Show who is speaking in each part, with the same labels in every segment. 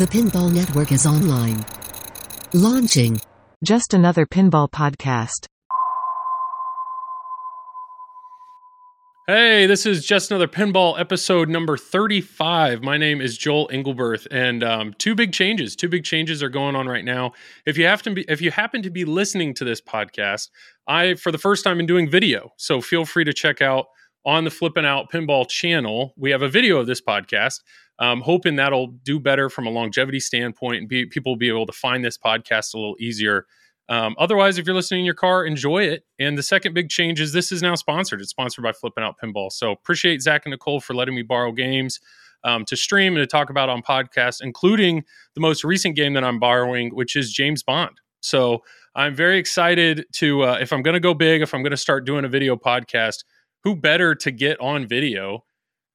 Speaker 1: The Pinball Network is online. Launching.
Speaker 2: Just another pinball podcast.
Speaker 3: Hey, this is just another pinball episode number 35. My name is Joel Engelberth, and um, two big changes. Two big changes are going on right now. If you have to be, if you happen to be listening to this podcast, I for the first time am doing video, so feel free to check out on the Flip N Out Pinball channel. We have a video of this podcast. Um, hoping that'll do better from a longevity standpoint, and be, people will be able to find this podcast a little easier um, otherwise, if you're listening in your car, enjoy it. And the second big change is this is now sponsored. It's sponsored by Flip N Out Pinball. So appreciate Zach and Nicole for letting me borrow games um, to stream and to talk about on podcasts, including the most recent game that I'm borrowing, which is James Bond. So I'm very excited to, uh, if I'm going to go big, if I'm going to start doing a video podcast, who better to get on video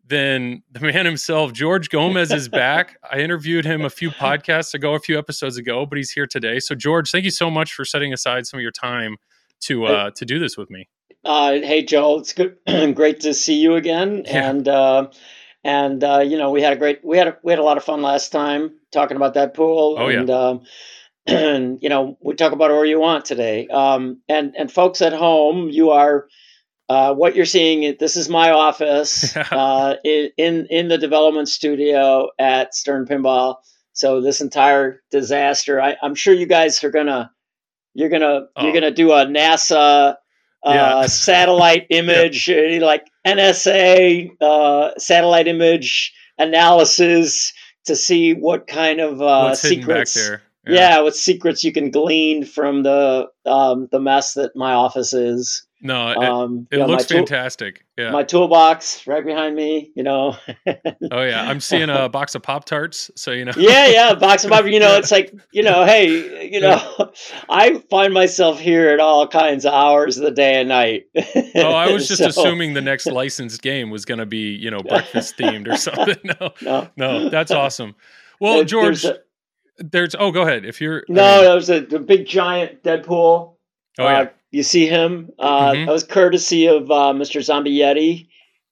Speaker 3: then the man himself, George Gomez, is back. I interviewed him a few podcasts ago, a few episodes ago, but he's here today. So, George, thank you so much for setting aside some of your time to uh, to do this with me.
Speaker 4: Uh, hey, Joe, it's good, great to see you again, yeah. and uh, and uh, you know we had a great we had a, we had a lot of fun last time talking about Deadpool.
Speaker 3: Oh
Speaker 4: and,
Speaker 3: yeah.
Speaker 4: Um, and you know we talk about where you want today. Um, and and folks at home, you are uh, what you're seeing, this is my office uh, in in the development studio at Stern Pinball. So this entire disaster, I, am sure you guys are gonna you're gonna oh. you're gonna do a NASA uh, yeah. satellite image, yeah. like NSA uh, satellite image analysis to see what kind of uh, secrets.
Speaker 3: Yeah.
Speaker 4: yeah. what secrets you can glean from the um, the mess that my office is.
Speaker 3: No, it, um, it looks tool, fantastic. Yeah,
Speaker 4: my toolbox right behind me. You know.
Speaker 3: oh yeah, I'm seeing a box of Pop Tarts. So you know.
Speaker 4: yeah, yeah, box of Pop. You know, it's like you know, hey, you know, I find myself here at all kinds of hours of the day and night.
Speaker 3: oh, I was just so, assuming the next licensed game was going to be you know breakfast themed or something. No, no, no, that's awesome. Well, George. There's, a, there's oh, go ahead. If you're
Speaker 4: no, I mean, there was a, a big giant Deadpool.
Speaker 3: Oh yeah.
Speaker 4: Uh, you see him. Uh, mm-hmm. That was courtesy of uh, Mr. Zombie Yeti.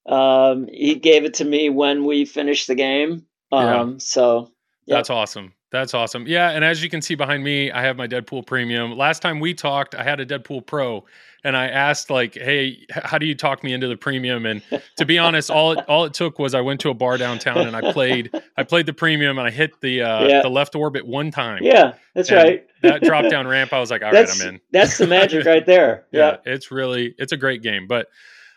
Speaker 4: Um, he gave it to me when we finished the game. Um, yeah. So
Speaker 3: yep. that's awesome. That's awesome. Yeah, and as you can see behind me, I have my Deadpool Premium. Last time we talked, I had a Deadpool Pro, and I asked like, "Hey, how do you talk me into the premium?" And to be honest, all it, all it took was I went to a bar downtown and I played I played the premium and I hit the uh, yeah. the left orbit one time.
Speaker 4: Yeah, that's and right.
Speaker 3: that drop down ramp, I was like, "All right, I'm in."
Speaker 4: That's the magic right there.
Speaker 3: yeah, yeah, it's really it's a great game, but.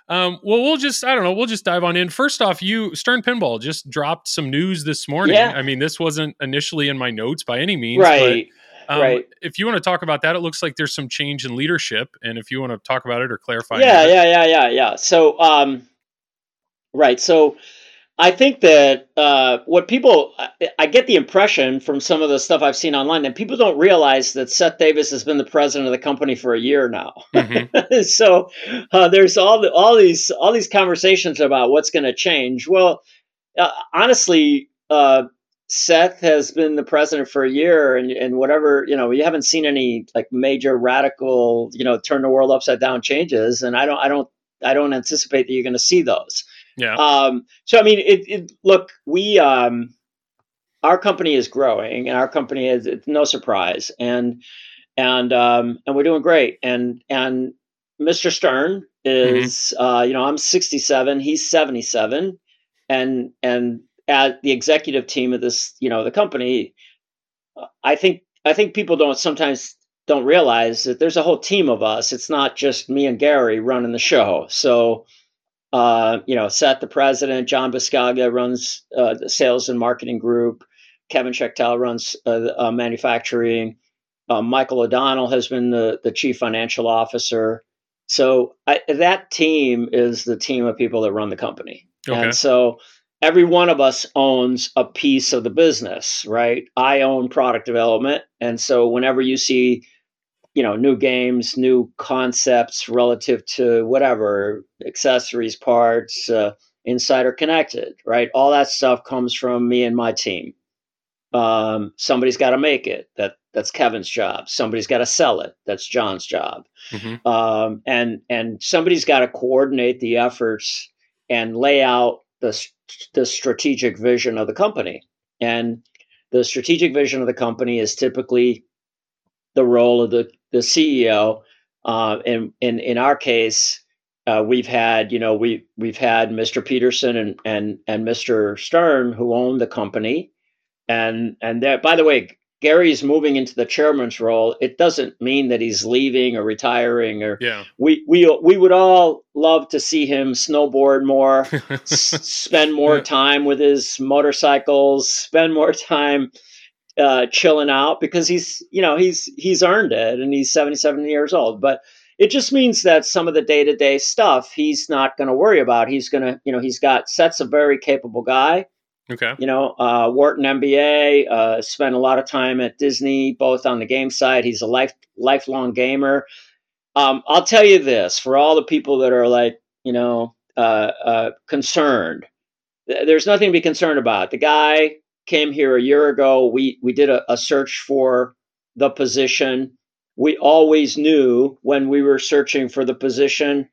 Speaker 3: Um, well, we'll just, I don't know, we'll just dive on in. First off, you, Stern Pinball, just dropped some news this morning.
Speaker 4: Yeah.
Speaker 3: I mean, this wasn't initially in my notes by any means.
Speaker 4: Right.
Speaker 3: But, um,
Speaker 4: right.
Speaker 3: If you want to talk about that, it looks like there's some change in leadership. And if you want to talk about it or clarify.
Speaker 4: Yeah, yeah, yeah, yeah, yeah. So, um, right. So, I think that uh, what people, I get the impression from some of the stuff I've seen online that people don't realize that Seth Davis has been the president of the company for a year now. Mm-hmm. so uh, there's all the, all these all these conversations about what's going to change. Well, uh, honestly, uh, Seth has been the president for a year, and and whatever you know, you haven't seen any like major radical you know turn the world upside down changes, and I don't I don't I don't anticipate that you're going to see those.
Speaker 3: Yeah.
Speaker 4: Um, so I mean, it, it look, we um, our company is growing, and our company is it's no surprise, and and um, and we're doing great, and and Mr. Stern is mm-hmm. uh, you know I'm 67, he's 77, and and at the executive team of this you know the company, I think I think people don't sometimes don't realize that there's a whole team of us. It's not just me and Gary running the show. So uh, you know, Seth, the president, John Biscaga runs uh, the sales and marketing group. Kevin Schechtel runs uh, uh, manufacturing. Uh, Michael O'Donnell has been the, the chief financial officer. So I, that team is the team of people that run the company.
Speaker 3: Okay.
Speaker 4: And so every one of us owns a piece of the business, right? I own product development. And so whenever you see you know new games new concepts relative to whatever accessories parts uh, insider connected right? All that stuff comes from me and my team. Um, somebody's got to make it. That that's kevin's job. Somebody's got to sell it. That's john's job. Mm-hmm. um, and and somebody's got to coordinate the efforts and lay out the the strategic vision of the company. And the strategic vision of the company is typically the role of the the CEO. Uh, and in in our case, uh, we've had you know we we've had Mr. Peterson and and and Mr. Stern who own the company, and and that by the way, Gary's moving into the chairman's role, it doesn't mean that he's leaving or retiring or
Speaker 3: Yeah.
Speaker 4: we we we would all love to see him snowboard more, s- spend more time with his motorcycles, spend more time uh, chilling out because he's you know he's he's earned it and he's 77 years old. But it just means that some of the day to day stuff he's not going to worry about. He's going to you know he's got Seth's a very capable guy
Speaker 3: okay.
Speaker 4: you know, uh, Wharton MBA, uh, spent a lot of time at Disney, both on the game side. He's a life lifelong gamer. Um, I'll tell you this: for all the people that are like, you know, uh, uh, concerned, th- there's nothing to be concerned about. The guy came here a year ago. We we did a, a search for the position. We always knew when we were searching for the position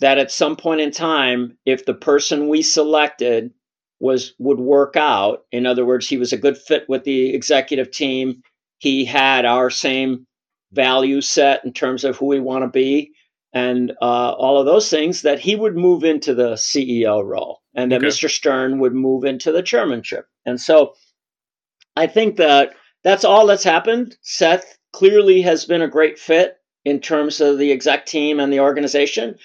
Speaker 4: that at some point in time, if the person we selected was would work out. In other words, he was a good fit with the executive team. He had our same value set in terms of who we want to be, and uh, all of those things. That he would move into the CEO role, and that
Speaker 3: Okay.
Speaker 4: Mr. Stern would move into the chairmanship. And so, I think that that's all that's happened. Seth clearly has been a great fit in terms of the exec team and the organization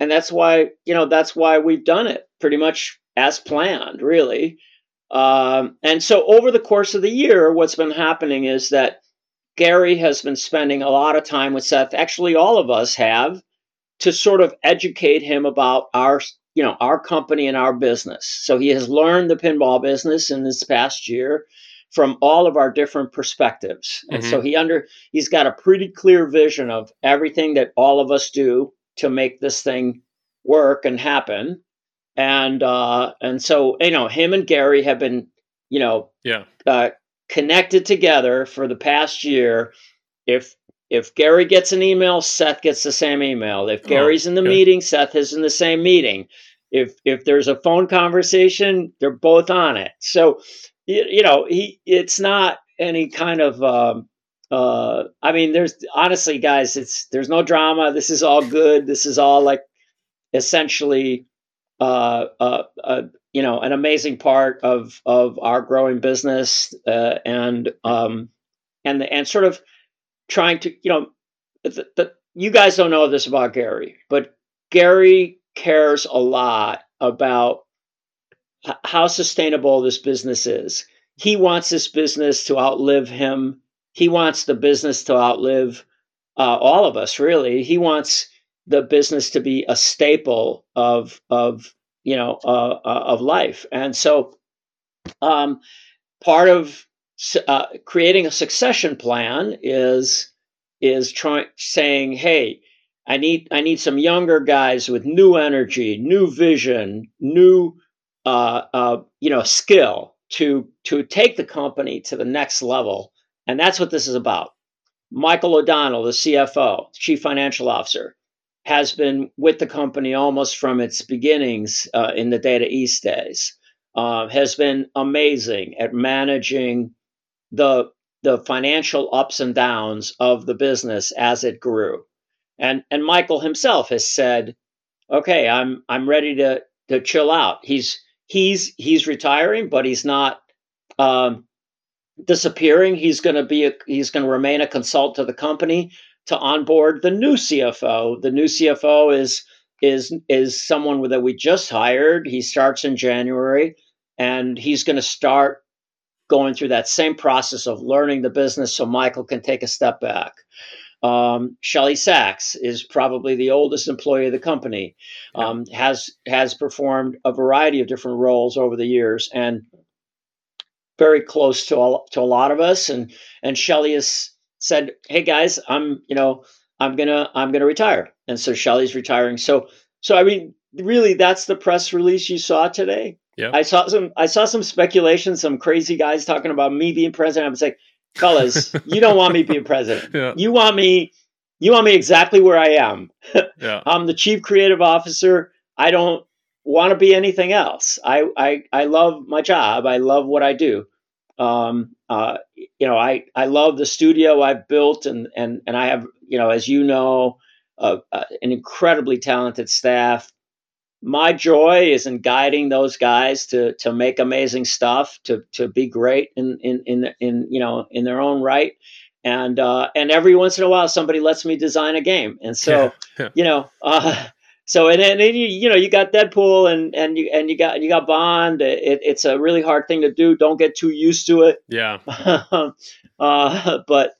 Speaker 4: and that's why you know that's why we've done it pretty much as planned really um, and so over the course of the year what's been happening is that gary has been spending a lot of time with seth actually all of us have to sort of educate him about our you know our company and our business. So he has learned the pinball business in this past year from all of our different perspectives. And so he under he's got a pretty clear vision of everything that all of us do to make this thing work and happen. And uh and so you know him and gary have been you know
Speaker 3: Yeah.
Speaker 4: uh, connected together for the past year. If if gary gets an email seth gets the same email. If
Speaker 3: Oh,
Speaker 4: gary's in the
Speaker 3: okay.
Speaker 4: meeting seth is in the same meeting. If if there's a phone conversation they're both on it. So you, you know he it's not any kind of um uh i mean there's honestly guys it's there's no drama. This is all good. This is all like essentially uh uh, uh you know an amazing part of of our growing business uh, and um and the, and sort of trying to you know the, the, you guys don't know this about gary but gary cares a lot about h- how sustainable this business is. He wants this business to outlive him. He wants the business to outlive uh, all of us really. He wants the business to be a staple of of you know uh, uh, of life. And so um, part of uh, creating a succession plan is is trying saying hey i need i need some younger guys with new energy new vision new uh, uh, you know skill to to take the company to the next level. And that's what this is about. Michael o'donnell the cfo chief financial officer has been with the company almost from its beginnings uh, in the data east days. Uh, has been amazing at managing the the financial ups and downs of the business as it grew. And and michael himself has said okay i'm i'm ready to to chill out. He's he's he's retiring but he's not um disappearing. He's going to be a, he's going to remain a consultant to the company to onboard the new cfo the new cfo is is is someone that we just hired. He starts in january and he's going to start going through that same process of learning the business so michael can take a step back um, Shelly Sachs is probably the oldest employee of the company. Um, has has performed a variety of different roles over the years, and very close to all, to a lot of us. And and Shelly has said, "Hey guys, I'm you know I'm gonna I'm gonna retire," and so Shelly's retiring. So so I mean, really, that's the press release you saw today.
Speaker 3: Yeah.
Speaker 4: I saw some I saw some speculation, some crazy guys talking about me being president. I was like, fellas, you don't want me being president.
Speaker 3: Yeah.
Speaker 4: You want me you want me exactly where I am.
Speaker 3: Yeah.
Speaker 4: I'm the chief creative officer. I don't want to be anything else. I, I I love my job. I love what I do. Um, uh, you know, I I love the studio I've built, and and and I have you know, as you know, uh, uh, an incredibly talented staff. My joy is in guiding those guys to to make amazing stuff, to to be great in in in, in you know in their own right. And uh, and every once in a while, somebody lets me design a game, and so
Speaker 3: Yeah,
Speaker 4: you know. Uh, so and then you, you know you got Deadpool and and you and you got you got Bond. It, it's a really hard thing to do. Don't get too used to it.
Speaker 3: Yeah.
Speaker 4: uh, but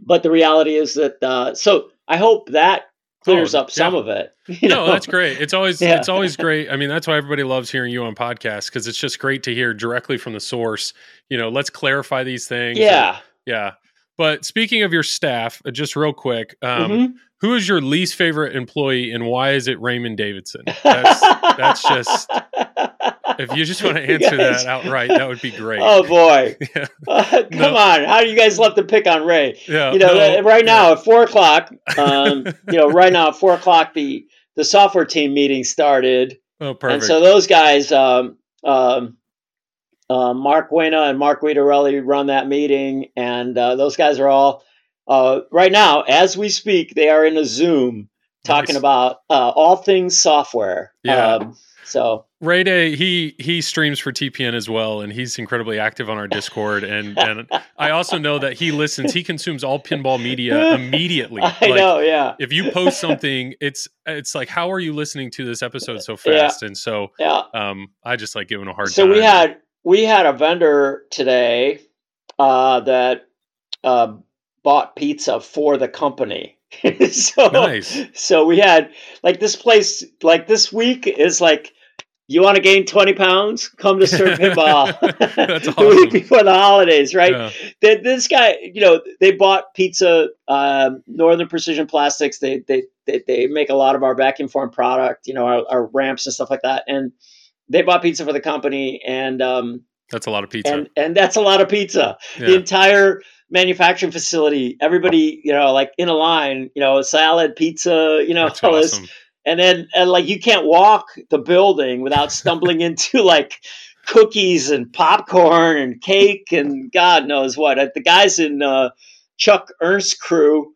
Speaker 4: but the reality is that uh, so I hope that clears
Speaker 3: Oh,
Speaker 4: up some
Speaker 3: yeah.
Speaker 4: of it. you
Speaker 3: No, that's great. It's always
Speaker 4: Yeah.
Speaker 3: it's always great. I mean, that's why everybody loves hearing you on podcasts because it's just great to hear directly from the source. You know, let's clarify these things.
Speaker 4: Yeah.
Speaker 3: Yeah. But speaking of your staff, uh, just real quick, um,
Speaker 4: Mhm.
Speaker 3: Who is your least favorite employee and why is it Raymond Davidson? That's that's just if you just want to answer
Speaker 4: guys-
Speaker 3: that outright, that would be great.
Speaker 4: Oh boy!
Speaker 3: Yeah.
Speaker 4: Uh, come
Speaker 3: No.
Speaker 4: on, how do you guys love to pick on Ray?
Speaker 3: Yeah.
Speaker 4: you know,
Speaker 3: no,
Speaker 4: uh, right now at four o'clock, um, you know, right now at four o'clock, the the software team meeting started,
Speaker 3: Oh,
Speaker 4: and so those guys, um, um, uh, Mark Wena and Mark Guidarelli run that meeting, and uh, those guys are all uh, right now as we speak. They are in a Zoom talking
Speaker 3: Nice.
Speaker 4: about uh, all things software.
Speaker 3: Yeah.
Speaker 4: Um, so
Speaker 3: Ray Day, he he streams for TPN as well, and he's incredibly active on our Discord. And and I also know that he listens. He consumes all pinball media immediately.
Speaker 4: I
Speaker 3: Like,
Speaker 4: know, yeah,
Speaker 3: If you post something, it's it's like, how are you listening to this episode so
Speaker 4: Yeah.
Speaker 3: fast? And so,
Speaker 4: yeah.
Speaker 3: um, I just like giving a hard
Speaker 4: so
Speaker 3: time.
Speaker 4: we had we had a vendor today uh, that uh, bought pizza for the company. so
Speaker 3: Nice.
Speaker 4: so we had like this place like this week is like you want to gain 20 pounds come to Stern pinball
Speaker 3: That's
Speaker 4: the
Speaker 3: awesome.
Speaker 4: week before the holidays right
Speaker 3: Yeah.
Speaker 4: Th- this guy you know they bought pizza um, northern precision plastics they, they they they make a lot of our vacuum form product you know our, our ramps and stuff like that and they bought pizza for the company and um
Speaker 3: That's a lot of pizza.
Speaker 4: and and that's a lot of pizza. The entire manufacturing facility everybody you know like in a line you know salad pizza you know
Speaker 3: That's
Speaker 4: all this. and then and like you can't walk the building without stumbling into like cookies and popcorn and cake and god knows what. Uh, the guys in uh, chuck ernst crew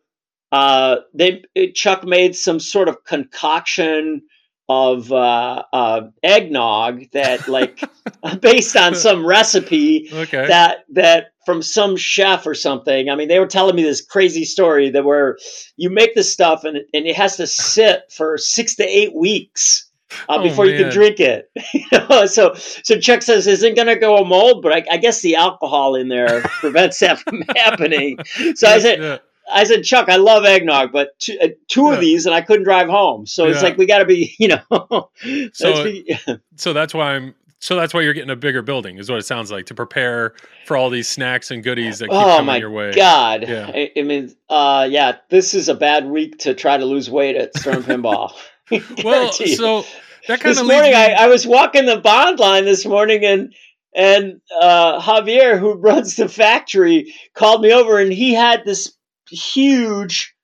Speaker 4: uh, they chuck made some sort of concoction of uh, uh, eggnog that like based on some recipe
Speaker 3: Okay.
Speaker 4: that that from some chef or something. I mean, they were telling me this crazy story that where you make this stuff and it, and it has to sit for six to eight weeks uh,
Speaker 3: Oh,
Speaker 4: before you can drink it. you know, so so Chuck says isn't going to go a mold, but I, I guess the alcohol in there prevents that from happening. So I said.
Speaker 3: Yeah.
Speaker 4: I said, Chuck, I love eggnog, but two, uh, two
Speaker 3: Yeah.
Speaker 4: of these, and I couldn't drive home. So it's like we got to be, you know.
Speaker 3: So-
Speaker 4: be-
Speaker 3: So that's why I'm. So that's why you're getting a bigger building, is what it sounds like, to prepare for all these snacks and goodies that keep
Speaker 4: oh
Speaker 3: coming
Speaker 4: my
Speaker 3: your way.
Speaker 4: god!
Speaker 3: Yeah.
Speaker 4: I, I mean, uh, yeah, this is a bad week to try to lose weight at Stern Pinball.
Speaker 3: Well, so that kind
Speaker 4: this
Speaker 3: of
Speaker 4: morning
Speaker 3: leads
Speaker 4: I, I was walking the bond line this morning and and uh, Javier, who runs the factory, called me over and he had this huge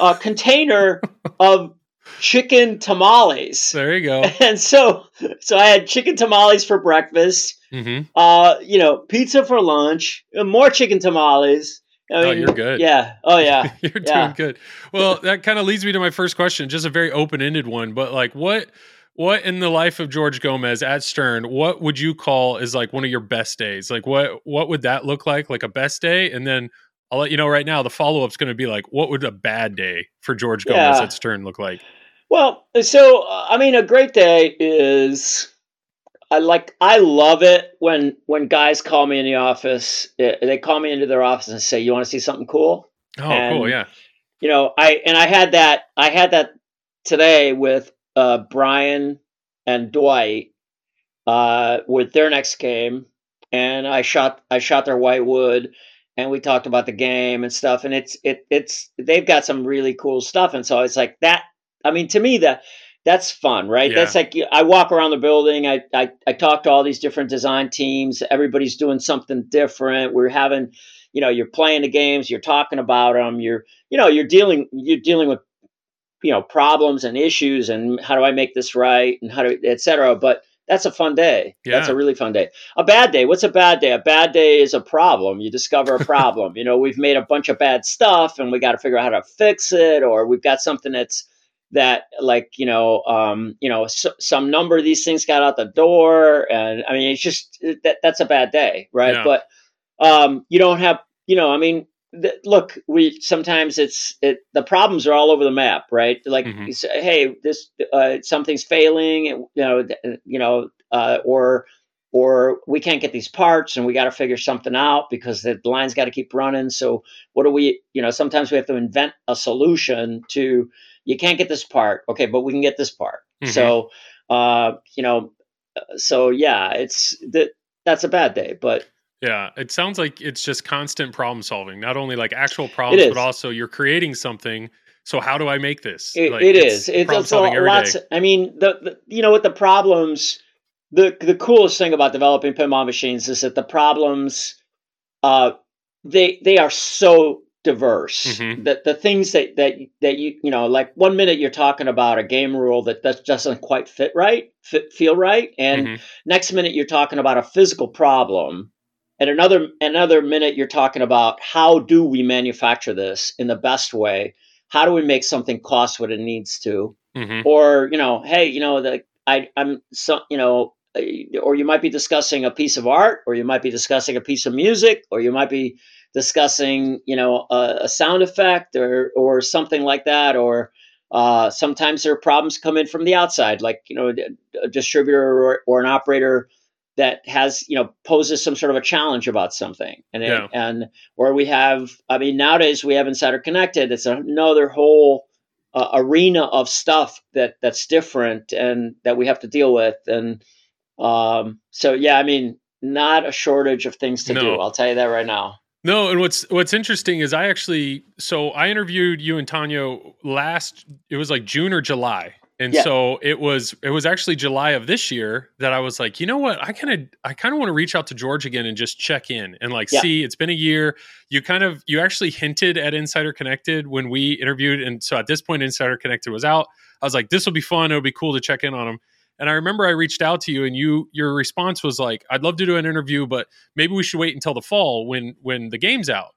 Speaker 4: uh, container of chicken tamales.
Speaker 3: there you go.
Speaker 4: And so, so I had chicken tamales for breakfast.
Speaker 3: hmm
Speaker 4: Uh, you know, pizza for lunch, more chicken tamales. I
Speaker 3: Oh, you're good.
Speaker 4: Yeah. Oh, yeah.
Speaker 3: You're
Speaker 4: Yeah.
Speaker 3: doing good. Well, that kind of leads me to my first question, just a very open-ended one, but like what what in the life of George Gomez at Stern, what would you call is like one of your best days? Like what what would that look like? Like a best day? And then I'll let you know right now the follow-up's going to be like what would a bad day for George Gomez
Speaker 4: Yeah.
Speaker 3: at Stern look like?
Speaker 4: Well, so I mean, a great day is I like I love it when when guys call me in the office. eh, They call me into their office and say, "You want to see something cool?"
Speaker 3: Oh,
Speaker 4: And-
Speaker 3: cool, yeah.
Speaker 4: You know, I and I had that I had that today with uh, Brian and Dwight uh, with their next game, and I shot I shot their whitewood, and we talked about the game and stuff, and it's it it's they've got some really cool stuff, and so it's like that. I mean, to me that that's fun, right?
Speaker 3: Yeah.
Speaker 4: That's like I walk around the building, I, I I talk to all these different design teams. Everybody's doing something different. We're having, you know, you're playing the games, you're talking about them, you're you know you're dealing you're dealing with you know problems and issues and how do I make this right and how do et cetera. But that's a fun day. That's a really fun day. A bad day. What's a bad day? A bad day is a problem. You discover a problem. you know, we've made a bunch of bad stuff, and we got to figure out how to fix it, or we've got something that's that like you know um you know s some number of these things got out the door and i mean it's just that that's a bad day right
Speaker 3: Yeah.
Speaker 4: but um you don't have you know i mean th- look we sometimes it's it the problems are all over the map right like
Speaker 3: Mhm.
Speaker 4: say, hey this uh, something's failing you know th- you know uh, or or we can't get these parts and we got to figure something out because the line's got to keep running so what do we you know sometimes we have to invent a solution to you can't get this part okay but we can get this part
Speaker 3: Mhm.
Speaker 4: so uh you know uh, so yeah it's that that's a bad day but
Speaker 3: Yeah, it sounds like it's just constant problem solving. Not only like actual problems, but also you're creating something. So how do I make this?
Speaker 4: It,
Speaker 3: Like,
Speaker 4: it
Speaker 3: it's
Speaker 4: is. It's, it's a, lots.
Speaker 3: day.
Speaker 4: I mean, the, the you know what the problems. The the coolest thing about developing pinball machines is that the problems, uh, they they are so diverse
Speaker 3: Mhm.
Speaker 4: that the things that that that you you know like one minute you're talking about a game rule that that doesn't quite fit right fit, feel right and
Speaker 3: Mhm.
Speaker 4: next minute you're talking about a physical problem and another another minute you're talking about how do we manufacture this in the best way how do we make something cost what it needs to
Speaker 3: Mhm.
Speaker 4: or you know hey you know the i i'm so you know uh, or you might be discussing a piece of art or you might be discussing a piece of music or you might be discussing you know a, a sound effect or or something like that or uh, sometimes there are problems come in from the outside like you know a distributor or, or an operator that has you know poses some sort of a challenge about something. And it-
Speaker 3: Yeah.
Speaker 4: and or we have i mean nowadays we have insider connected. It's another whole uh, arena of stuff that that's different and that we have to deal with. And um so yeah i mean not a shortage of things to do i'll tell you that right now.
Speaker 3: No, and what's what's interesting is I actually so I interviewed you and Tanya last it was like June or July. And
Speaker 4: Yeah.
Speaker 3: so it was it was actually July of this year that I was like, you know what? I kind of I kind of want to reach out to George again and just check in and like
Speaker 4: Yeah.
Speaker 3: see it's been a year. You kind of you actually hinted at Insider Connected when we interviewed and so at this point Insider Connected was out. I was like this will be fun. It'll be cool to check in on him. And I remember I reached out to you and you your response was like, I'd love to do an interview, but maybe we should wait until the fall when when the game's out.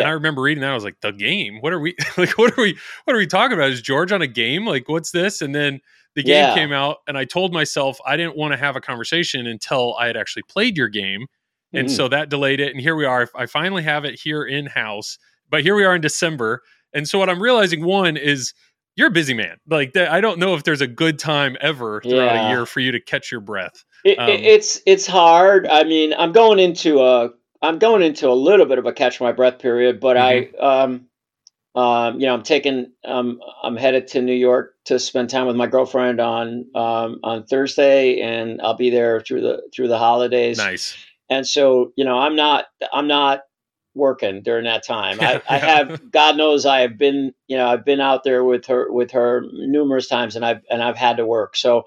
Speaker 3: And I remember reading that. I was like, the game? What are we like? What are we? What are we talking about? Is George on a game? Like, what's this? And then the game
Speaker 4: Yeah.
Speaker 3: came out, and I told myself I didn't want to have a conversation until I had actually played your game, and
Speaker 4: Mhm.
Speaker 3: so that delayed it. And here we are. I finally have it here in house, but here we are in December. And so what I'm realizing, one is you're a busy man. Like I don't know if there's a good time ever throughout
Speaker 4: Yeah.
Speaker 3: a year for you to catch your breath.
Speaker 4: It,
Speaker 3: Um,
Speaker 4: it's it's hard. I mean, I'm going into a I'm going into a little bit of a catch my breath period, but I um um you know I'm taking um I'm headed to New York to spend time with my girlfriend on um on Thursday, and I'll be there through the through the holidays.
Speaker 3: Nice.
Speaker 4: And so you know I'm not I'm not working during that time. I, I have God knows I have been you know I've been out there with her with her numerous times, and I've and I've had to work. So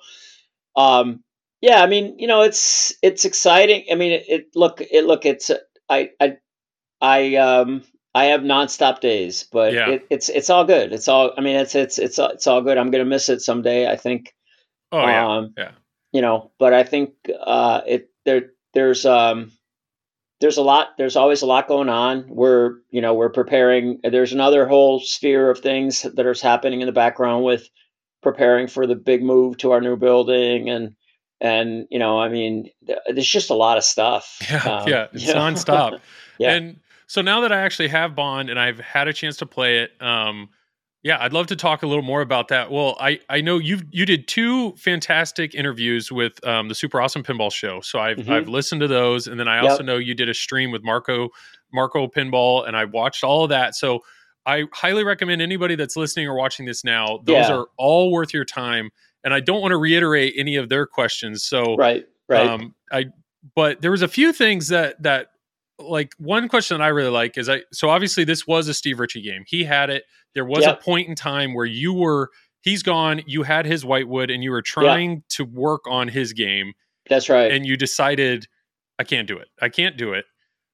Speaker 4: um yeah i mean you know it's it's exciting i mean it, it look it look it's i i i um i have nonstop days but
Speaker 3: Yeah.
Speaker 4: it, it's it's all good it's all i mean it's it's it's it's all good i'm gonna miss it someday i think
Speaker 3: Oh yeah.
Speaker 4: um
Speaker 3: yeah.
Speaker 4: you know but i think uh it there there's um there's a lot there's always a lot going on we're you know we're preparing there's another whole sphere of things that are happening in the background with preparing for the big move to our new building and and you know i mean th- there's just a lot of stuff
Speaker 3: Yeah,
Speaker 4: um,
Speaker 3: yeah, it's
Speaker 4: you know?
Speaker 3: nonstop.
Speaker 4: Yeah.
Speaker 3: And so now that I actually have Bond and I've had a chance to play it, um, yeah, I'd love to talk a little more about that. Well, I I know you you did two fantastic interviews with um, the Super Awesome Pinball Show, so I've
Speaker 4: Mhm.
Speaker 3: I've listened to those, and then I
Speaker 4: Yep.
Speaker 3: also know you did a stream with Marco Marco Pinball, and I watched all of that. So I highly recommend anybody that's listening or watching this now; those
Speaker 4: Yeah.
Speaker 3: are all worth your time. And I don't want to reiterate any of their questions, so
Speaker 4: right right
Speaker 3: um, I but there was a few things that that like one question that I really like is I so obviously this was a Steve Ritchie game. He had it. There was
Speaker 4: Yep.
Speaker 3: a point in time where you were he's gone, you had his Whitewood and you were trying to work on his game
Speaker 4: that's right
Speaker 3: and you decided I can't do it. I can't do it.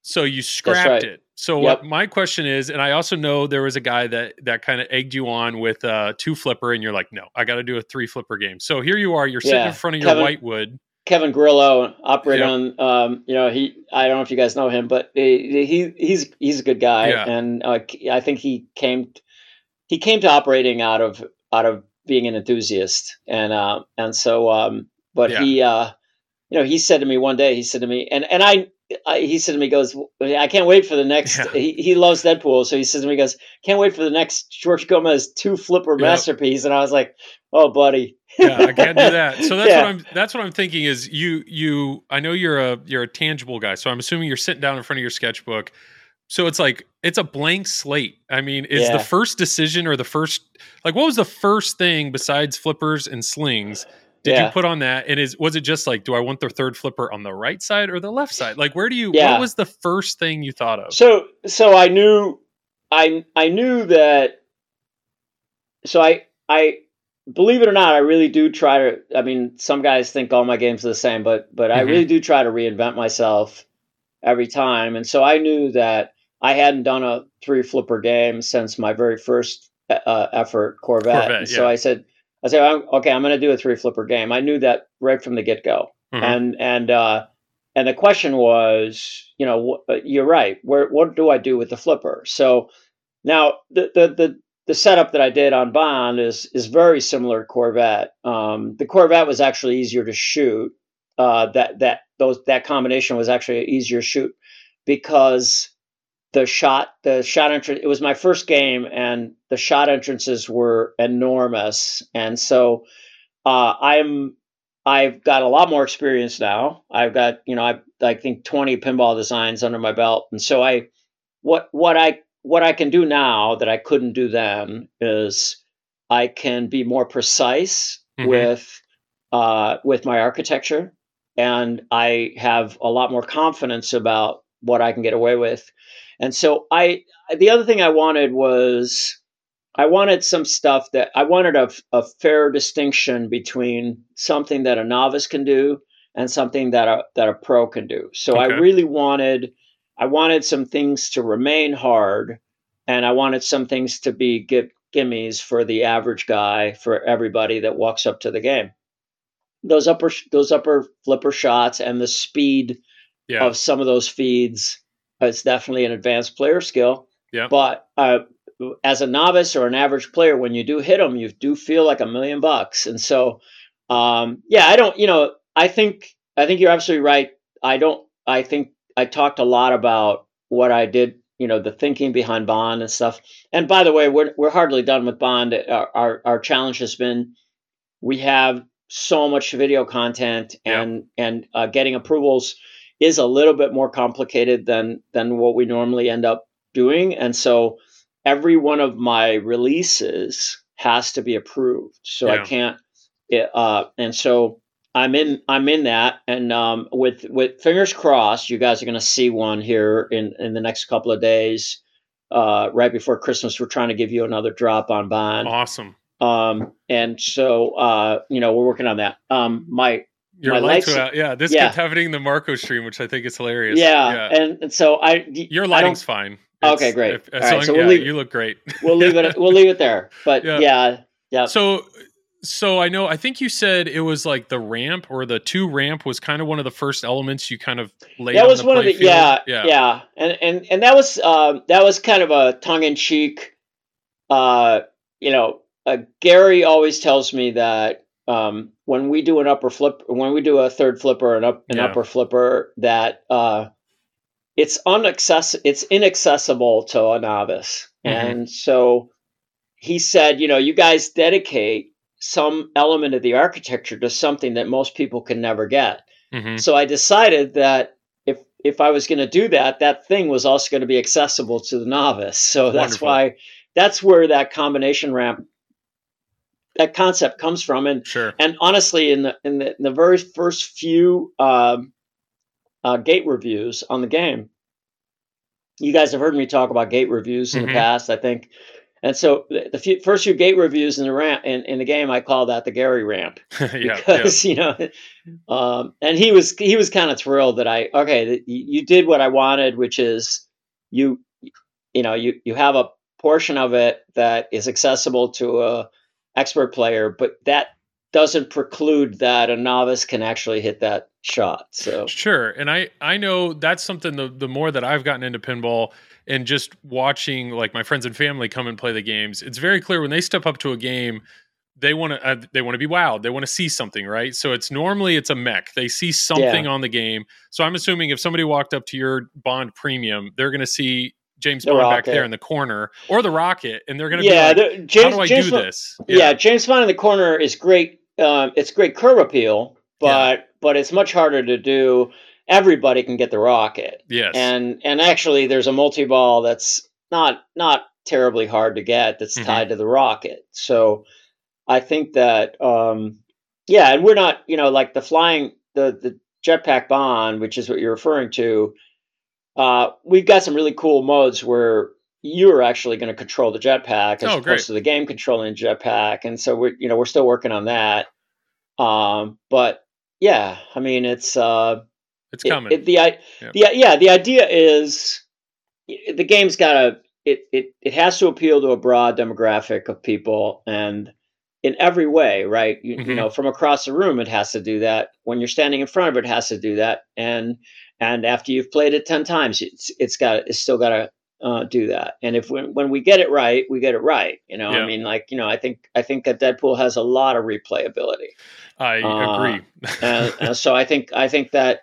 Speaker 3: So you scrapped
Speaker 4: right.
Speaker 3: it. So
Speaker 4: Yep.
Speaker 3: what my question is, and I also know there was a guy that that kind of egged you on with uh two flipper, and you're like, no, I got to do a three flipper game. So here you are, you're sitting
Speaker 4: Yeah.
Speaker 3: in front of your
Speaker 4: Kevin-
Speaker 3: Whitewood.
Speaker 4: Kevin Grillo operating
Speaker 3: Yeah.
Speaker 4: on. Um, you know, he. I don't know if you guys know him, but he, he he's he's a good guy,
Speaker 3: Yeah.
Speaker 4: and uh, I think he came he came to operating out of out of being an enthusiast, and uh, and so um, but
Speaker 3: Yeah.
Speaker 4: he uh, you know he said to me one day he said to me and and I. I, he said to me, "Goes, I can't wait for the next."
Speaker 3: Yeah.
Speaker 4: He, he loves Deadpool, so he says to me, "Goes, can't wait for the next George Gomez two flipper masterpiece." And I was like, "Oh, buddy,
Speaker 3: yeah, I can't do that. So that's
Speaker 4: Yeah.
Speaker 3: what I'm. That's what I'm thinking. Is you you? I know you're a you're a tangible guy, so I'm assuming you're sitting down in front of your sketchbook. So it's like it's a blank slate. I mean, is the first decision or the first like what was the first thing besides flippers and slings? Did
Speaker 4: Yeah.
Speaker 3: you put on that? And is was it just like, do I want the third flipper on the right side or the left side? Like, where do you?
Speaker 4: Yeah.
Speaker 3: What was the first thing you thought of?
Speaker 4: So so I knew I I knew that so I I believe it or not, I really do try to I mean, some guys think all my games are the same, but but I
Speaker 3: Mhm.
Speaker 4: really do try to reinvent myself every time. And so I knew that I hadn't done a three flipper game since my very first uh, effort, Corvette.
Speaker 3: Corvette,
Speaker 4: so. I said I said I'm, okay, I'm going to do a three flipper game. I knew that right from the get go
Speaker 3: Mhm.
Speaker 4: and and uh, and the question was, you know, wh- uh, you're right. Where what do I do with the flipper? So now the the the, the setup that I did on Bond is is very similar to Corvette. Um, the Corvette was actually easier to shoot. Uh, that that those that combination was actually easier to shoot because the shot the shot entrance it was my first game and the shot entrances were enormous. And so uh, i'm i've got a lot more experience now. I've got you know i i think 20 pinball designs under my belt. And so i what what i what i can do now that i couldn't do then is i can be more precise
Speaker 3: Mhm.
Speaker 4: with uh, with my architecture. And i have a lot more confidence about what i can get away with and so I the other thing I wanted was I wanted some stuff that I wanted a, a fair distinction between something that a novice can do and something that a that a pro can do. So I really wanted I wanted some things to remain hard and I wanted some things to be give, gimmies for the average guy for everybody that walks up to the game. Those upper those upper flipper shots and the speed
Speaker 3: yeah,
Speaker 4: of some of those feeds. It's definitely an advanced player skill.
Speaker 3: Yeah.
Speaker 4: But uh, as a novice or an average player, when you do hit them, you do feel like a million bucks. And so, um, yeah, I don't, you know, I think, I think you're absolutely right. I don't, I think I talked a lot about what I did, you know, the thinking behind Bond and stuff. And by the way, we're, we're hardly done with Bond. Our, our, our challenge has been, we have so much video content
Speaker 3: Yeah.
Speaker 4: and, and uh, getting approvals is a little bit more complicated than than what we normally end up doing. And so every one of my releases has to be approved. So
Speaker 3: Yeah.
Speaker 4: i can't it, uh and so i'm in i'm in that. And um with with fingers crossed you guys are going to see one here in in the next couple of days uh right before christmas. We're trying to give you another drop on bond
Speaker 3: awesome.
Speaker 4: um and so uh you know we're working on that. Um my
Speaker 3: Your lights
Speaker 4: lights-
Speaker 3: went out. Yeah, this
Speaker 4: Yeah.
Speaker 3: kept happening in the Marco stream, which I think is hilarious.
Speaker 4: yeah, And, and so i
Speaker 3: Your
Speaker 4: I
Speaker 3: lighting's fine.
Speaker 4: Okay, great.
Speaker 3: If,
Speaker 4: right, so we'll
Speaker 3: yeah,
Speaker 4: leave-
Speaker 3: you look great.
Speaker 4: we'll leave it we'll leave it there but
Speaker 3: Yeah.
Speaker 4: yeah yeah,
Speaker 3: So, so I know. I think you said it was like the ramp or the two ramp was kind of one of the first elements you kind of laid.
Speaker 4: that
Speaker 3: on
Speaker 4: was
Speaker 3: the
Speaker 4: one of the
Speaker 3: playfield.
Speaker 4: yeah,
Speaker 3: yeah,
Speaker 4: yeah and and and that was uh, that was kind of a tongue-in-cheek uh you know uh, gary always tells me that um when we do an upper flip when we do a third flipper and up an
Speaker 3: Yeah.
Speaker 4: upper flipper that uh it's unaccess it's inaccessible to a novice
Speaker 3: Mhm.
Speaker 4: and so he said you know you guys dedicate some element of the architecture to something that most people can never get
Speaker 3: Mhm.
Speaker 4: so I decided that if if I was going to do that, that thing was also going to be accessible to the novice. So that's
Speaker 3: Wonderful.
Speaker 4: why that's where that combination ramp that concept comes from. And
Speaker 3: sure.
Speaker 4: and honestly, in the in the, in the very first few um, uh, gate reviews on the game, you guys have heard me talk about gate reviews in
Speaker 3: Mhm.
Speaker 4: the past, I think. And so the, the few, first few gate reviews in the ramp in, in the game, I call that the Gary ramp
Speaker 3: yeah, yeah.
Speaker 4: because you know um, and he was he was kind of thrilled that i okay you did what i wanted which is you you know you you have a portion of it that is accessible to a expert player but that doesn't preclude that a novice can actually hit that shot. So
Speaker 3: Sure. And I I know that's something the the more that I've gotten into pinball and just watching like my friends and family come and play the games, it's very clear when they step up to a game, they want to uh, they want to be wowed. They want to see something, right? So it's normally it's a mech. They see something
Speaker 4: Yeah.
Speaker 3: on the game. So I'm assuming if somebody walked up to your Bond Premium, they're going to see James
Speaker 4: The
Speaker 3: Bond back there in the corner or the Rocket, and they're going to
Speaker 4: yeah,
Speaker 3: be like,
Speaker 4: James,
Speaker 3: "How do I
Speaker 4: James
Speaker 3: do
Speaker 4: Bond-
Speaker 3: this?"
Speaker 4: Yeah. James Bond in the corner is great. Um, it's great curb appeal, but but it's much harder to do. Everybody can get the rocket,
Speaker 3: Yes.
Speaker 4: and and actually, there's a multi ball that's not not terribly hard to get. That's
Speaker 3: Mhm.
Speaker 4: tied to the rocket. So I think that um, yeah, and we're not you know like the flying the the jetpack bond, which is what you're referring to. Uh, we've got some really cool modes where you're actually going to control the jetpack as
Speaker 3: Oh,
Speaker 4: opposed to the game controlling jetpack, and so we're you know we're still working on that. Um, but yeah, I mean it's uh,
Speaker 3: it's coming.
Speaker 4: it- the i
Speaker 3: Yep.
Speaker 4: the yeah the idea is the game's got to it, it it has to appeal to a broad demographic of people and in every way right you, you
Speaker 3: Mhm.
Speaker 4: know from across the room it has to do that when you're standing in front of it, it has to do that and and after you've played it 10 times it's it's got it's still got to uh, do that and if when, when we get it right we get it right you know
Speaker 3: Yeah.
Speaker 4: i mean like you know i think i think that deadpool has a lot of replayability
Speaker 3: I
Speaker 4: uh,
Speaker 3: agree.
Speaker 4: and, and so I think I think that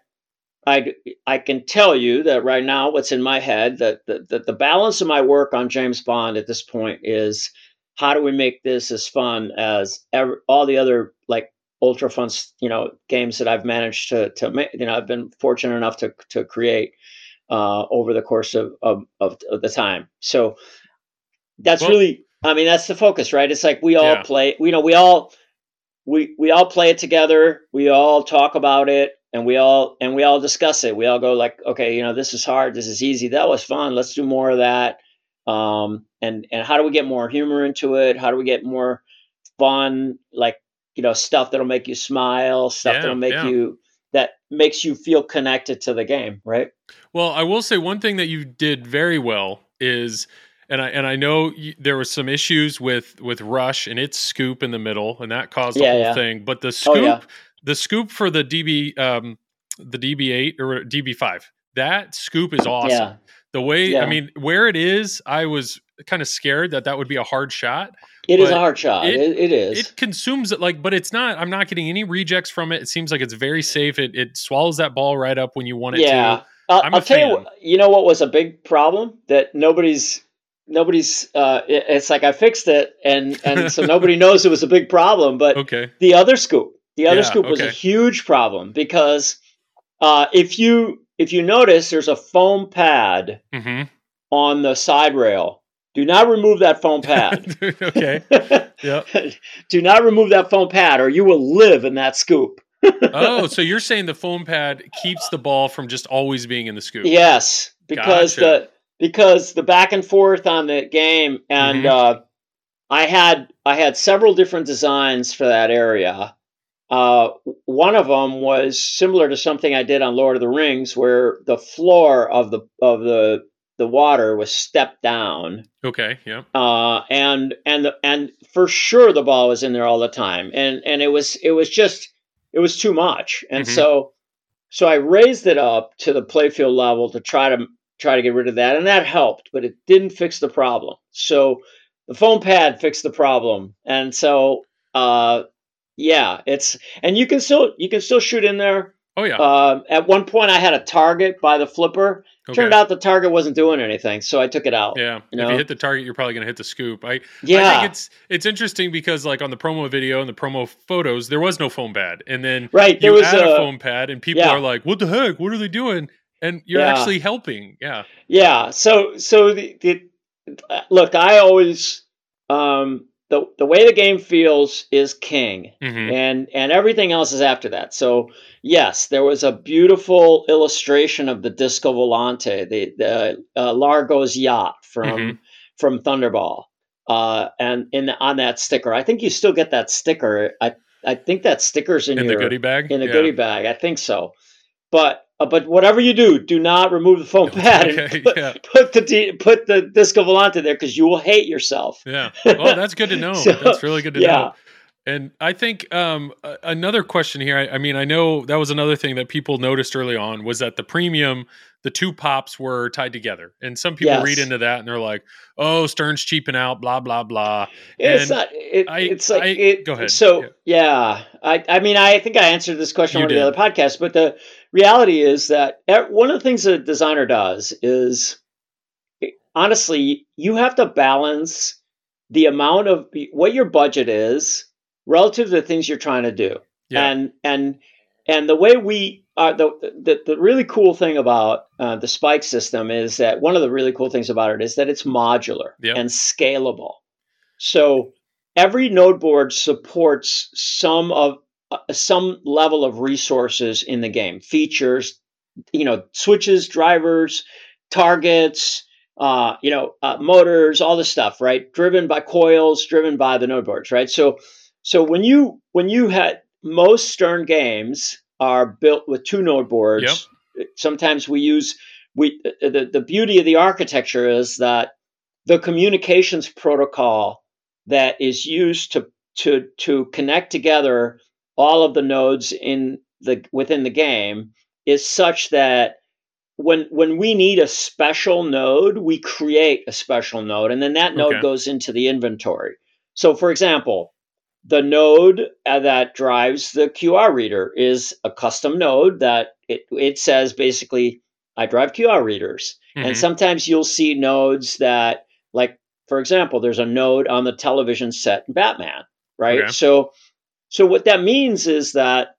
Speaker 4: I I can tell you that right now what's in my head that the, the the balance of my work on James Bond at this point is how do we make this as fun as ever, all the other like ultra fun you know games that I've managed to to make you know I've been fortunate enough to to create uh, over the course of, of of the time. So that's
Speaker 3: Well-
Speaker 4: really I mean that's the focus right? It's like we all
Speaker 3: Yeah.
Speaker 4: play you know we all we we all play it together we all talk about it and we all and we all discuss it. We all go like okay you know this is hard this is easy that was fun let's do more of that. Um and and how do we get more humor into it? How do we get more fun? Like you know stuff that'll make you smile stuff
Speaker 3: Yeah,
Speaker 4: that'll make
Speaker 3: yeah.
Speaker 4: you that makes you feel connected to the game right
Speaker 3: Well, I will say one thing that you did very well is, and I and I know you, there was some issues with with Rush and its scoop in the middle, and that caused the
Speaker 4: Yeah,
Speaker 3: whole
Speaker 4: yeah.
Speaker 3: thing. But the
Speaker 4: Oh,
Speaker 3: scoop,
Speaker 4: yeah.
Speaker 3: the scoop for the DB, um, the DB eight or DB five, that scoop is awesome. The way. I mean, where it is, I was kind of scared that that would be a hard shot.
Speaker 4: It is a hard shot
Speaker 3: it-
Speaker 4: it, it is
Speaker 3: It consumes it like, but it's not. I'm not getting any rejects from it. It seems like it's very safe. It it swallows that ball right up when you want it
Speaker 4: yeah
Speaker 3: to.
Speaker 4: I'll,
Speaker 3: I'm a
Speaker 4: I'll tell you
Speaker 3: fan.
Speaker 4: what, you know what was a big problem that nobody's nobody's uh it- it's like i fixed it and and so nobody knows it was a big problem but
Speaker 3: Okay.
Speaker 4: the other scoop the other
Speaker 3: Yeah,
Speaker 4: scoop was a huge problem because uh if you if you notice there's a foam pad
Speaker 3: hmm
Speaker 4: on the side rail do not remove that foam pad
Speaker 3: okay. Yep.
Speaker 4: do not remove that foam pad or you will live in that scoop
Speaker 3: Oh, so you're saying the foam pad keeps the ball from just always being in the scoop?
Speaker 4: Yes, because
Speaker 3: Gotcha.
Speaker 4: the because the back and forth on the game, and
Speaker 3: Mhm.
Speaker 4: uh, I had I had several different designs for that area. Uh, one of them was similar to something I did on Lord of the Rings, where the floor of the of the the water was stepped down,
Speaker 3: Okay. Yeah.
Speaker 4: uh, and and the, and for sure the ball was in there all the time, and and it was it was just it was too much, and
Speaker 3: Mhm.
Speaker 4: so so I raised it up to the playfield level to try to try to get rid of that, and that helped, but it didn't fix the problem. So the foam pad fixed the problem, and so uh, yeah, it's and you can still you can still shoot in there.
Speaker 3: Oh yeah.
Speaker 4: Um, at one point, I had a target by the flipper.
Speaker 3: okay.
Speaker 4: Turned out the target wasn't doing anything, so I took it out.
Speaker 3: Yeah.
Speaker 4: you
Speaker 3: If you hit the target, you're probably going to hit the scoop. I, I
Speaker 4: Yeah,
Speaker 3: think it's it's interesting because like on the promo video and the promo photos, there was no foam pad, and then
Speaker 4: right. There
Speaker 3: you
Speaker 4: was
Speaker 3: add a,
Speaker 4: a
Speaker 3: foam pad, and people
Speaker 4: yeah.
Speaker 3: are like, "What the heck? What are they doing?" And you're
Speaker 4: Yeah.
Speaker 3: actually helping. Yeah.
Speaker 4: Yeah. So so the, the uh, look, I always um the the way the game feels is king,
Speaker 3: hmm
Speaker 4: and and everything else is after that. So yes, there was a beautiful illustration of the Disco Volante, the the uh, Largo's yacht from
Speaker 3: Mhm.
Speaker 4: from Thunderball, uh, and in the, on that sticker, I think you still get that sticker. I I think that sticker's in,
Speaker 3: In the
Speaker 4: your
Speaker 3: goodie bag.
Speaker 4: in the
Speaker 3: Yeah.
Speaker 4: goodie bag. I think so. But uh, but whatever you do, do not remove the foam pad and put,
Speaker 3: yeah.
Speaker 4: put the put the Disco Volante there because you will hate yourself.
Speaker 3: Yeah. Well, that's good to know.
Speaker 4: So,
Speaker 3: that's really good to
Speaker 4: yeah.
Speaker 3: know. And I think um, another question here. I, I, mean, I know that was another thing that people noticed early on was that the premium, the two pops were tied together, and some people yes. read into that and they're like, "Oh, Stern's cheaping out," blah blah blah.
Speaker 4: It's not. It, I, it's like I, it, go ahead. So yeah. yeah, I I mean, I think I answered this question you on the other podcast, but the reality is that one of the things a designer does is honestly, you have to balance the amount of what your budget is relative to the things you're trying to do. Yeah. And and and the way we uh, the, the the really cool thing about uh, the Spike system is that one of the really cool things about it is that it's modular yep. and scalable. So every node board supports some of some level of resources in the game, features, you know, switches, drivers, targets, uh, you know, uh, motors, all this stuff, right? Driven by coils, driven by the node boards, right? So so when you when you had most Stern games are built with two node boards. Yep. Sometimes we use we the, the beauty of the architecture is that the communications protocol that is used to to to connect together all of the nodes in the within the game is such that when when we need a special node, we create a special node, and then that node okay. goes into the inventory. So, for example, the node uh, that drives the QR reader is a custom node that it, it says basically, I drive QR readers. Mm-hmm. And sometimes you'll see nodes that, like, for example, there's a node on the television set in Batman, right? Okay. So, so what that means is that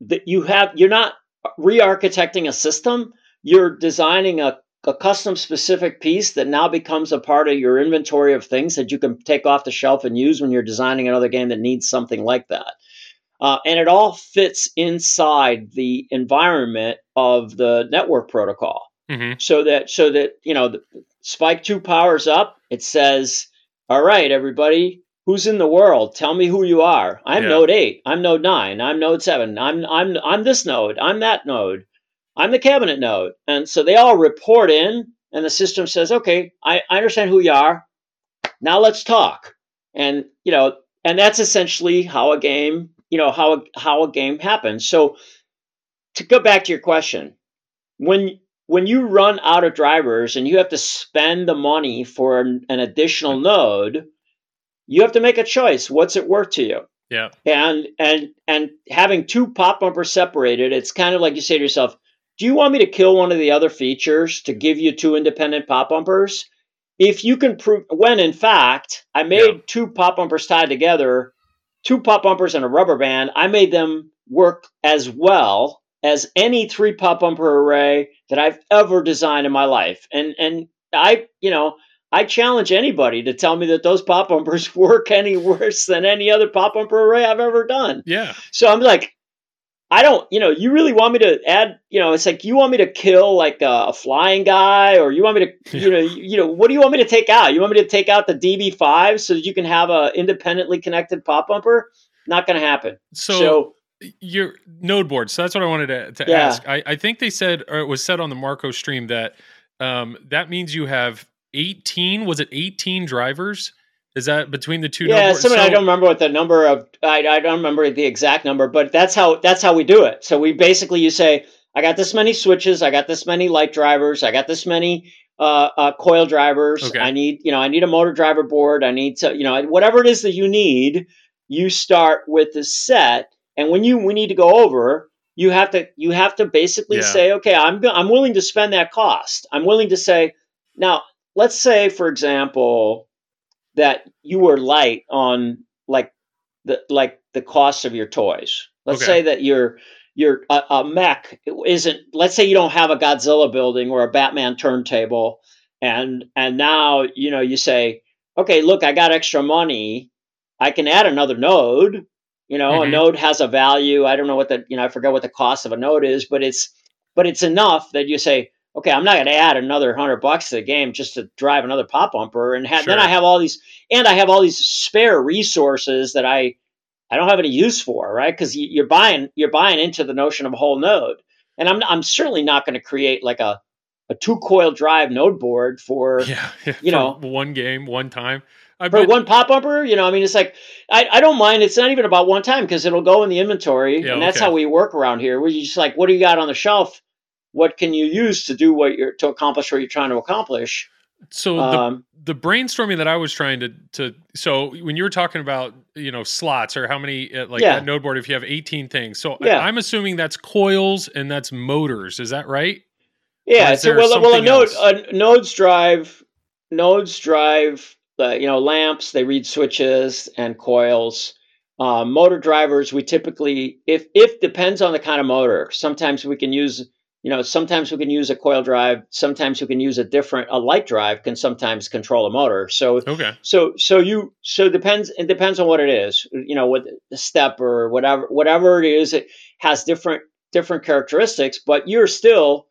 Speaker 4: that you have you're not re-architecting a system you're designing a a custom specific piece that now becomes a part of your inventory of things that you can take off the shelf and use when you're designing another game that needs something like that. Uh, and it all fits inside the environment of the network protocol. Mm-hmm. So that so that you know the Spike Two powers up. It says, "All right, everybody, who's in the world? Tell me who you are. I'm yeah. Node Eight. I'm Node Nine. I'm Node Seven. I'm I'm I'm this node. I'm that node." I'm the cabinet node. And so they all report in, and the system says, okay, I, I understand who you are. Now let's talk. And, you know, and that's essentially how a game, you know, how, how a game happens. So to go back to your question, when when you run out of drivers and you have to spend the money for an, an additional node, you have to make a choice. What's it worth to you?
Speaker 3: Yeah.
Speaker 4: And and and having two pop bumpers separated, it's kind of like you say to yourself, do you want me to kill one of the other features to give you two independent pop bumpers? If you can prove, when in fact, I made yeah. two pop bumpers tied together, two pop bumpers and a rubber band, I made them work as well as any three pop bumper array that I've ever designed in my life. And, and I, you know, I challenge anybody to tell me that those pop bumpers work any worse than any other pop bumper array I've ever done.
Speaker 3: Yeah.
Speaker 4: So I'm like, I don't, you know, you really want me to add, you know, it's like you want me to kill like a, a flying guy, or you want me to, you know, you, you, know, what do you want me to take out? You want me to take out the DB5 so that you can have a independently connected pop bumper? Not going to happen.
Speaker 3: So, so, your node board. So that's what I wanted to, to yeah. ask. I, I think they said, or it was said on the Marco stream that um, that means you have 18. Was it 18 drivers? Is that between the two?
Speaker 4: Yeah, some so, I don't remember what the number of. I, I don't remember the exact number, but that's how that's how we do it. So we basically you say, I got this many switches, I got this many light drivers, I got this many uh, uh, coil drivers. Okay. I need you know I need a motor driver board. I need to you know whatever it is that you need. You start with the set, and when you we need to go over, you have to you have to basically yeah. say, okay, I'm I'm willing to spend that cost. I'm willing to say now. Let's say, for example, that you were light on like the like the cost of your toys. Let's okay. say that your your a, a mech isn't. Let's say you don't have a Godzilla building or a Batman turntable, and and now you know you say, okay, look, I got extra money. I can add another node. You know, mm-hmm. a node has a value. I don't know what the you know I forget what the cost of a node is, but it's but it's enough that you say, okay, I'm not going to add another hundred bucks to the game just to drive another pop bumper, and ha- sure. then I have all these, and I have all these spare resources that I, I don't have any use for, right? Because you, are buying, you're buying into the notion of a whole node, and I'm, I'm certainly not going to create like a, a two coil drive node board for, yeah, yeah, you know,
Speaker 3: one game, one time. I
Speaker 4: for
Speaker 3: bet-
Speaker 4: one pop bumper. You know, I mean, it's like I, I don't mind. It's not even about one time because it'll go in the inventory,
Speaker 3: Yeah,
Speaker 4: and that's
Speaker 3: okay.
Speaker 4: how we work around here. We're just like, what do you got on the shelf? What can you use to do what you're to accomplish what you're trying to accomplish?
Speaker 3: so the
Speaker 4: Um,
Speaker 3: the brainstorming that I was trying to to so when you were talking about you know slots or how many uh, like
Speaker 4: Yeah.
Speaker 3: that node board if you have 18 things so
Speaker 4: Yeah.
Speaker 3: I, am assuming that's coils and that's motors is that right
Speaker 4: Yeah, so well, well, a node, uh, nodes drive, nodes drive, uh, you know, lamps. They read switches and coils. Uh, motor drivers, we typically, if if depends on the kind of motor. Sometimes we can use, you know, sometimes we can use a coil drive. Sometimes we can use a different, a light drive can sometimes control a motor. So
Speaker 3: okay
Speaker 4: so so you so it depends it depends on what it is you know what the step or whatever whatever it is it has different different characteristics but you're still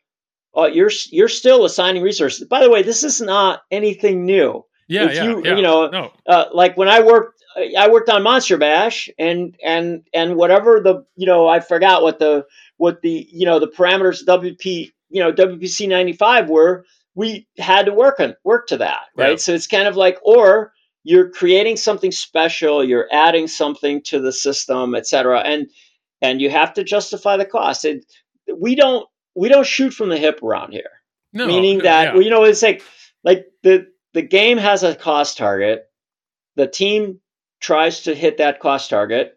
Speaker 4: uh, you're you're still assigning resources by the way this is not anything new
Speaker 3: yeah
Speaker 4: If
Speaker 3: yeah,
Speaker 4: you-
Speaker 3: yeah.
Speaker 4: you know,
Speaker 3: no
Speaker 4: uh, like when I worked, I worked on Monster Bash, and and and whatever the you know I forgot what the what the you know the parameters WP you know WPC ninety five were. We had to work on work to that, right?
Speaker 3: Yeah.
Speaker 4: So it's kind of like, or you're creating something special, you're adding something to the system, et cetera, and and you have to justify the cost. It, we don't we don't shoot from the hip around here
Speaker 3: no
Speaker 4: meaning that
Speaker 3: yeah.
Speaker 4: well, you know it's like like the the game has a cost target the team tries to hit that cost target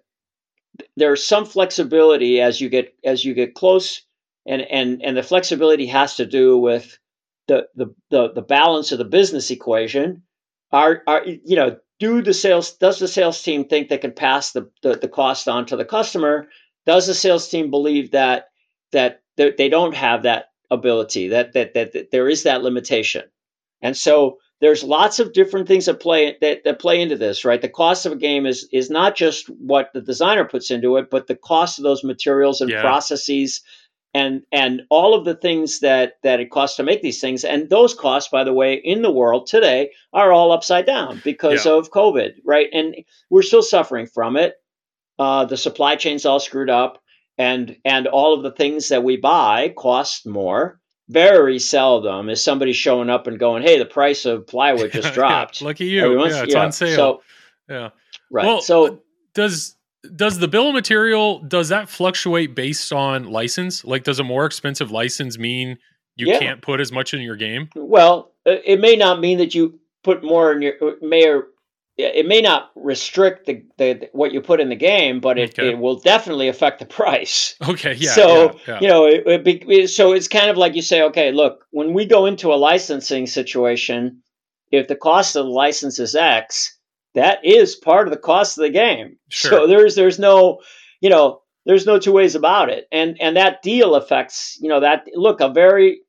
Speaker 4: there's some flexibility as you get as you get close and and and the flexibility has to do with the the the, the balance of the business equation. Are are you know do the sales does the sales team think they can pass the the, the cost on to the customer? Does the sales team believe that that they don't have that ability that, that that that there is that limitation? And so there's lots of different things that play that, that play into this right? The cost of a game is is not just what the designer puts into it but the cost of those materials and
Speaker 3: Yeah.
Speaker 4: processes and and all of the things that that it costs to make these things. And those costs by the way in the world today are all upside down because
Speaker 3: Yeah.
Speaker 4: of covid right? And we're still suffering from it. Uh, the supply chain's all screwed up and and all of the things that we buy cost more very seldom is somebody showing up and going hey the price of plywood just
Speaker 3: Yeah,
Speaker 4: look
Speaker 3: at you. Yeah it's on sale.
Speaker 4: so
Speaker 3: yeah.
Speaker 4: Right
Speaker 3: Well,
Speaker 4: so
Speaker 3: does does the bill of material does that fluctuate based on license? Like does a more expensive license mean you
Speaker 4: Yeah.
Speaker 3: can't put as much in your game?
Speaker 4: Well, it may not mean that you put more in your it may or it may not restrict the, the what you put in the game, but it,
Speaker 3: Okay.
Speaker 4: it will definitely affect the price.
Speaker 3: okay yeah
Speaker 4: so
Speaker 3: yeah, yeah.
Speaker 4: you know, it, it be, so it's kind of like you say, okay, look, when we go into a licensing situation, if the cost of the license is X, that is part of the cost of the game.
Speaker 3: Sure.
Speaker 4: So there's there's no, you know, there's no two ways about it, and and that deal affects, you know, that look a very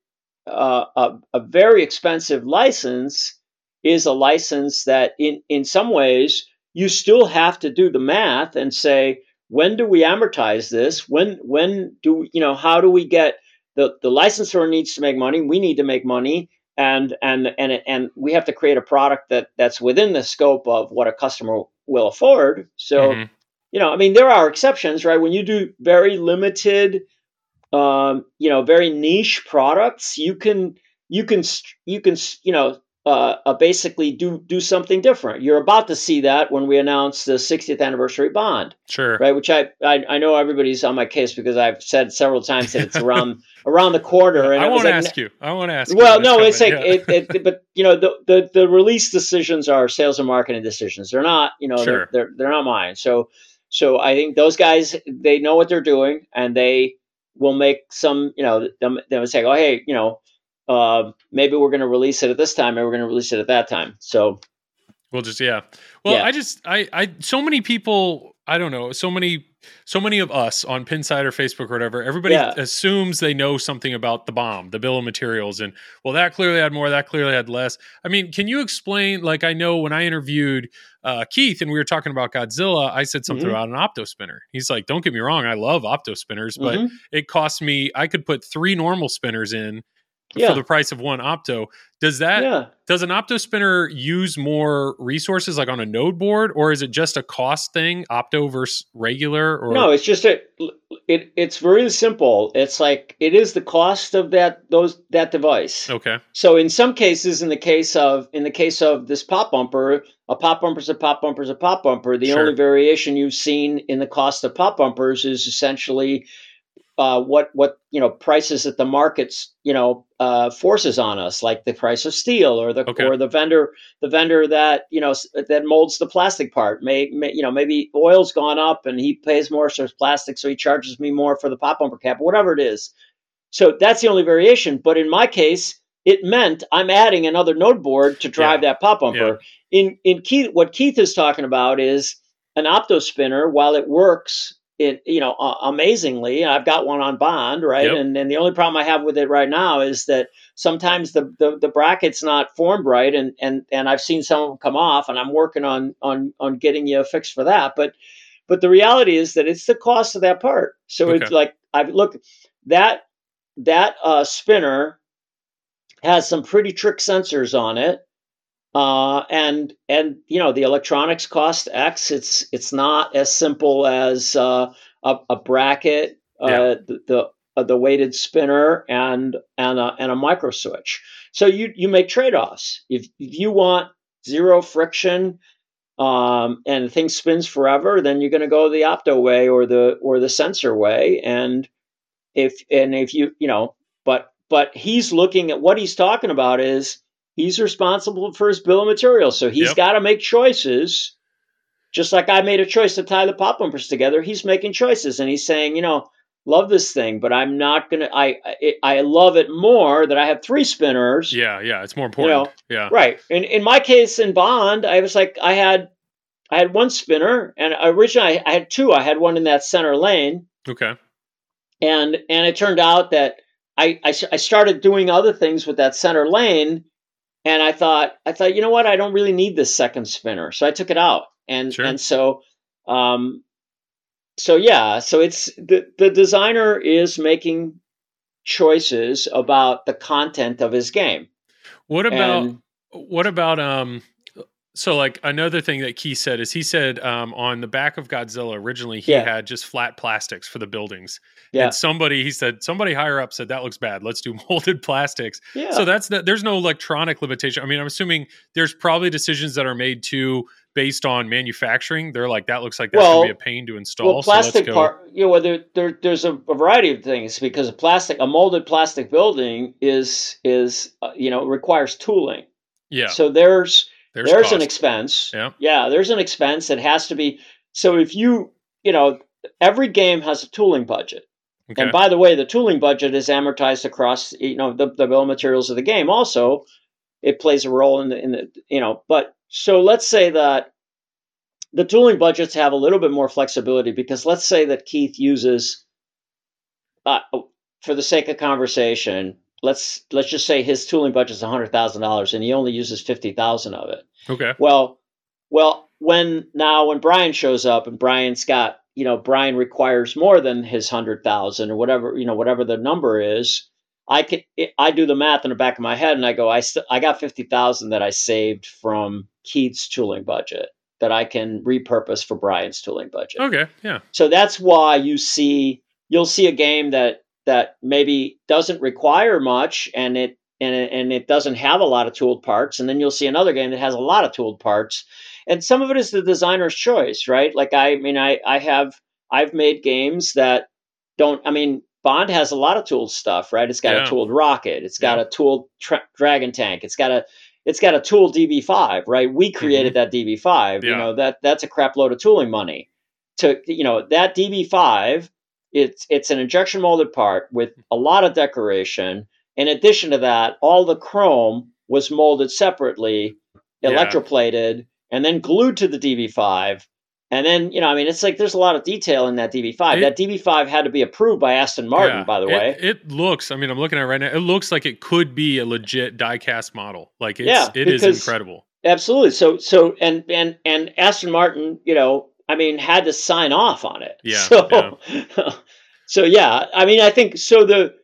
Speaker 4: uh, a, a very expensive license is a license that in in some ways you still have to do the math and say when do we amortize this? When when do you know how do we get the the licensor needs to make money we need to make money and and and and we have to create a product that that's within the scope of what a customer will afford. So
Speaker 3: Mhm.
Speaker 4: you know i mean there are exceptions right? When you do very limited um, you know very niche products you can you can you can you know uh, uh, basically do do something different you're about to see that when we announce the 60th anniversary bond
Speaker 3: sure
Speaker 4: right which I, I i know everybody's on my case because i've said several times that it's around around the corner and
Speaker 3: i won't
Speaker 4: like,
Speaker 3: ask you i won't ask
Speaker 4: well, no, it's like
Speaker 3: yeah.
Speaker 4: it, it, but you know, the, the the release decisions are sales and marketing decisions. They're not, you know,
Speaker 3: Sure.
Speaker 4: they're, they're they're not mine. So so I think those guys they know what they're doing and they will make some, you know, them they would say, oh, hey, you know, uh, maybe we're going to release it at this time, and we're going to release it at that time. So
Speaker 3: We'll just yeah. Well,
Speaker 4: Yeah.
Speaker 3: I just I I so many people I don't know so many so many of us on Pinside or Facebook or whatever. Everybody
Speaker 4: Yeah.
Speaker 3: assumes they know something about the BOM, the bill of materials, and well, that clearly had more, that clearly had less. I mean, can you explain? Like, I know when I interviewed uh, Keith and we were talking about Godzilla, I said something
Speaker 4: Mhm.
Speaker 3: about an opto spinner. He's like, "Don't get me wrong, I love opto spinners, but
Speaker 4: mhm.
Speaker 3: it cost me. I could put three normal spinners in."
Speaker 4: Yeah.
Speaker 3: for the price of one opto. Does that
Speaker 4: yeah.
Speaker 3: does an opto spinner use more resources like on a node board or is it just a cost thing opto versus regular or
Speaker 4: No, it's just a it it's very simple. It's like it is the cost of that those that device.
Speaker 3: okay
Speaker 4: So in some cases, in the case of in the case of this pop bumper, a pop bumper is a pop bumper is a pop bumper. The
Speaker 3: Sure.
Speaker 4: only variation you've seen in the cost of pop bumpers is essentially uh, what what you know prices that the markets you know uh, forces on us, like the price of steel or the
Speaker 3: Okay.
Speaker 4: or the vendor the vendor that you know that molds the plastic part. May, may you know maybe oil's gone up and he pays more for his plastic, so he charges me more for the pop bumper cap, whatever it is. So that's the only variation. But in my case, it meant I'm adding another node board to drive that pop bumper. In in Keith, what Keith is talking about is an opto spinner. While it works, it you know uh, amazingly. I've got one on bond, right?
Speaker 3: Yep.
Speaker 4: And and the only problem I have with it right now is that sometimes the, the the bracket's not formed right, and and and I've seen some of them come off, and I'm working on on on getting you a fix for that. But but the reality is that it's the cost of that part. So it's like i've look that that uh, spinner has some pretty trick sensors on it uh, and and you know the electronics cost x. It's it's not as simple as uh, a, a bracket uh,
Speaker 3: Yeah.
Speaker 4: the the, uh, the weighted spinner and and a, and a micro switch. So you you make trade-offs. If, if you want zero friction um, and the thing spins forever then you're going to go the opto way or the or the sensor way. And if and if you you know but but he's looking at what he's talking about is he's responsible for his bill of materials. So he's
Speaker 3: Yep.
Speaker 4: got to make choices. Just like i made a choice to tie the pop bumpers together he's making choices and he's saying you know love this thing but i'm not gonna i i, I love it more that i have three spinners.
Speaker 3: Yeah yeah it's more important. yeah.
Speaker 4: Right. In in my case in Bond, I was like I had I had one spinner and originally I had two. I had one in that center lane.
Speaker 3: Okay.
Speaker 4: And and it turned out that I I started doing other things with that center lane and I thought I thought you know what I don't really need this second spinner. So I took it out. And
Speaker 3: Sure.
Speaker 4: and so um so yeah, so it's the the designer is making choices about the content of his game.
Speaker 3: what about
Speaker 4: And-
Speaker 3: what about um so like another thing that Keith said is he said um on the back of Godzilla originally he
Speaker 4: Yeah.
Speaker 3: had just flat plastics for the buildings.
Speaker 4: Yeah.
Speaker 3: And somebody he said somebody higher up said that looks bad. Let's do molded plastics.
Speaker 4: Yeah.
Speaker 3: So that's the, there's no electronic limitation. I mean, I'm assuming there's probably decisions that are made to based on manufacturing. They're like that looks like that's
Speaker 4: Well-
Speaker 3: gonna be a pain to install.
Speaker 4: Well,
Speaker 3: so
Speaker 4: plastic
Speaker 3: go.
Speaker 4: part, you know, whether there, there's a, a variety of things because a plastic, a molded plastic building is is uh, you know requires tooling.
Speaker 3: yeah.
Speaker 4: So there's
Speaker 3: there's
Speaker 4: there's, an expense.
Speaker 3: Yeah.
Speaker 4: yeah, there's an expense that has to be. So if you you know every game has a tooling budget,
Speaker 3: Okay.
Speaker 4: and by the way, the tooling budget is amortized across you know the, the bill of materials of the game. Also, it plays a role in the in the you know. But so let's say that the tooling budgets have a little bit more flexibility because let's say that Keith uses, uh, for the sake of conversation, let's let's just say his tooling budget is hundred thousand dollars and he only uses fifty thousand of it.
Speaker 3: okay.
Speaker 4: Well, well, when now when Brian shows up and Brian's got you know Brian requires more than his hundred thousand or whatever you know whatever the number is. I can I do the math in the back of my head and I go I st- I got fifty thousand that I saved from Keith's tooling budget that I can repurpose for Brian's tooling budget.
Speaker 3: Okay. Yeah.
Speaker 4: So that's why you see you'll see a game that that maybe doesn't require much and it and it, and it doesn't have a lot of tooled parts. And then you'll see another game that has a lot of tooled parts. And some of it is the designer's choice right? Like i mean i i have i've made games that don't i mean bond has a lot of tooled stuff right? It's got
Speaker 3: Yeah.
Speaker 4: a tooled rocket. It's got
Speaker 3: Yeah.
Speaker 4: a tooled tra- dragon tank. It's got a it's got a tool db5 right? We created that db5 you
Speaker 3: Mm-hmm.
Speaker 4: Know that that's a crap load of tooling money. To you know that db5 it's it's an injection molded part with a lot of decoration in addition to that all the chrome was molded separately
Speaker 3: Yeah.
Speaker 4: electroplated and then glued to the db5 and then you know i mean it's like there's a lot of detail in that db5
Speaker 3: It-
Speaker 4: that db5 had to be approved by aston martin
Speaker 3: Yeah.
Speaker 4: by the way
Speaker 3: it, looks. I mean, I'm looking at it right now. It looks like it could be a legit diecast model. Like it's,
Speaker 4: Yeah,
Speaker 3: it is incredible.
Speaker 4: absolutely so so and and and aston martin you know i mean had to sign off on it
Speaker 3: Yeah,
Speaker 4: so so yeah i mean i think so the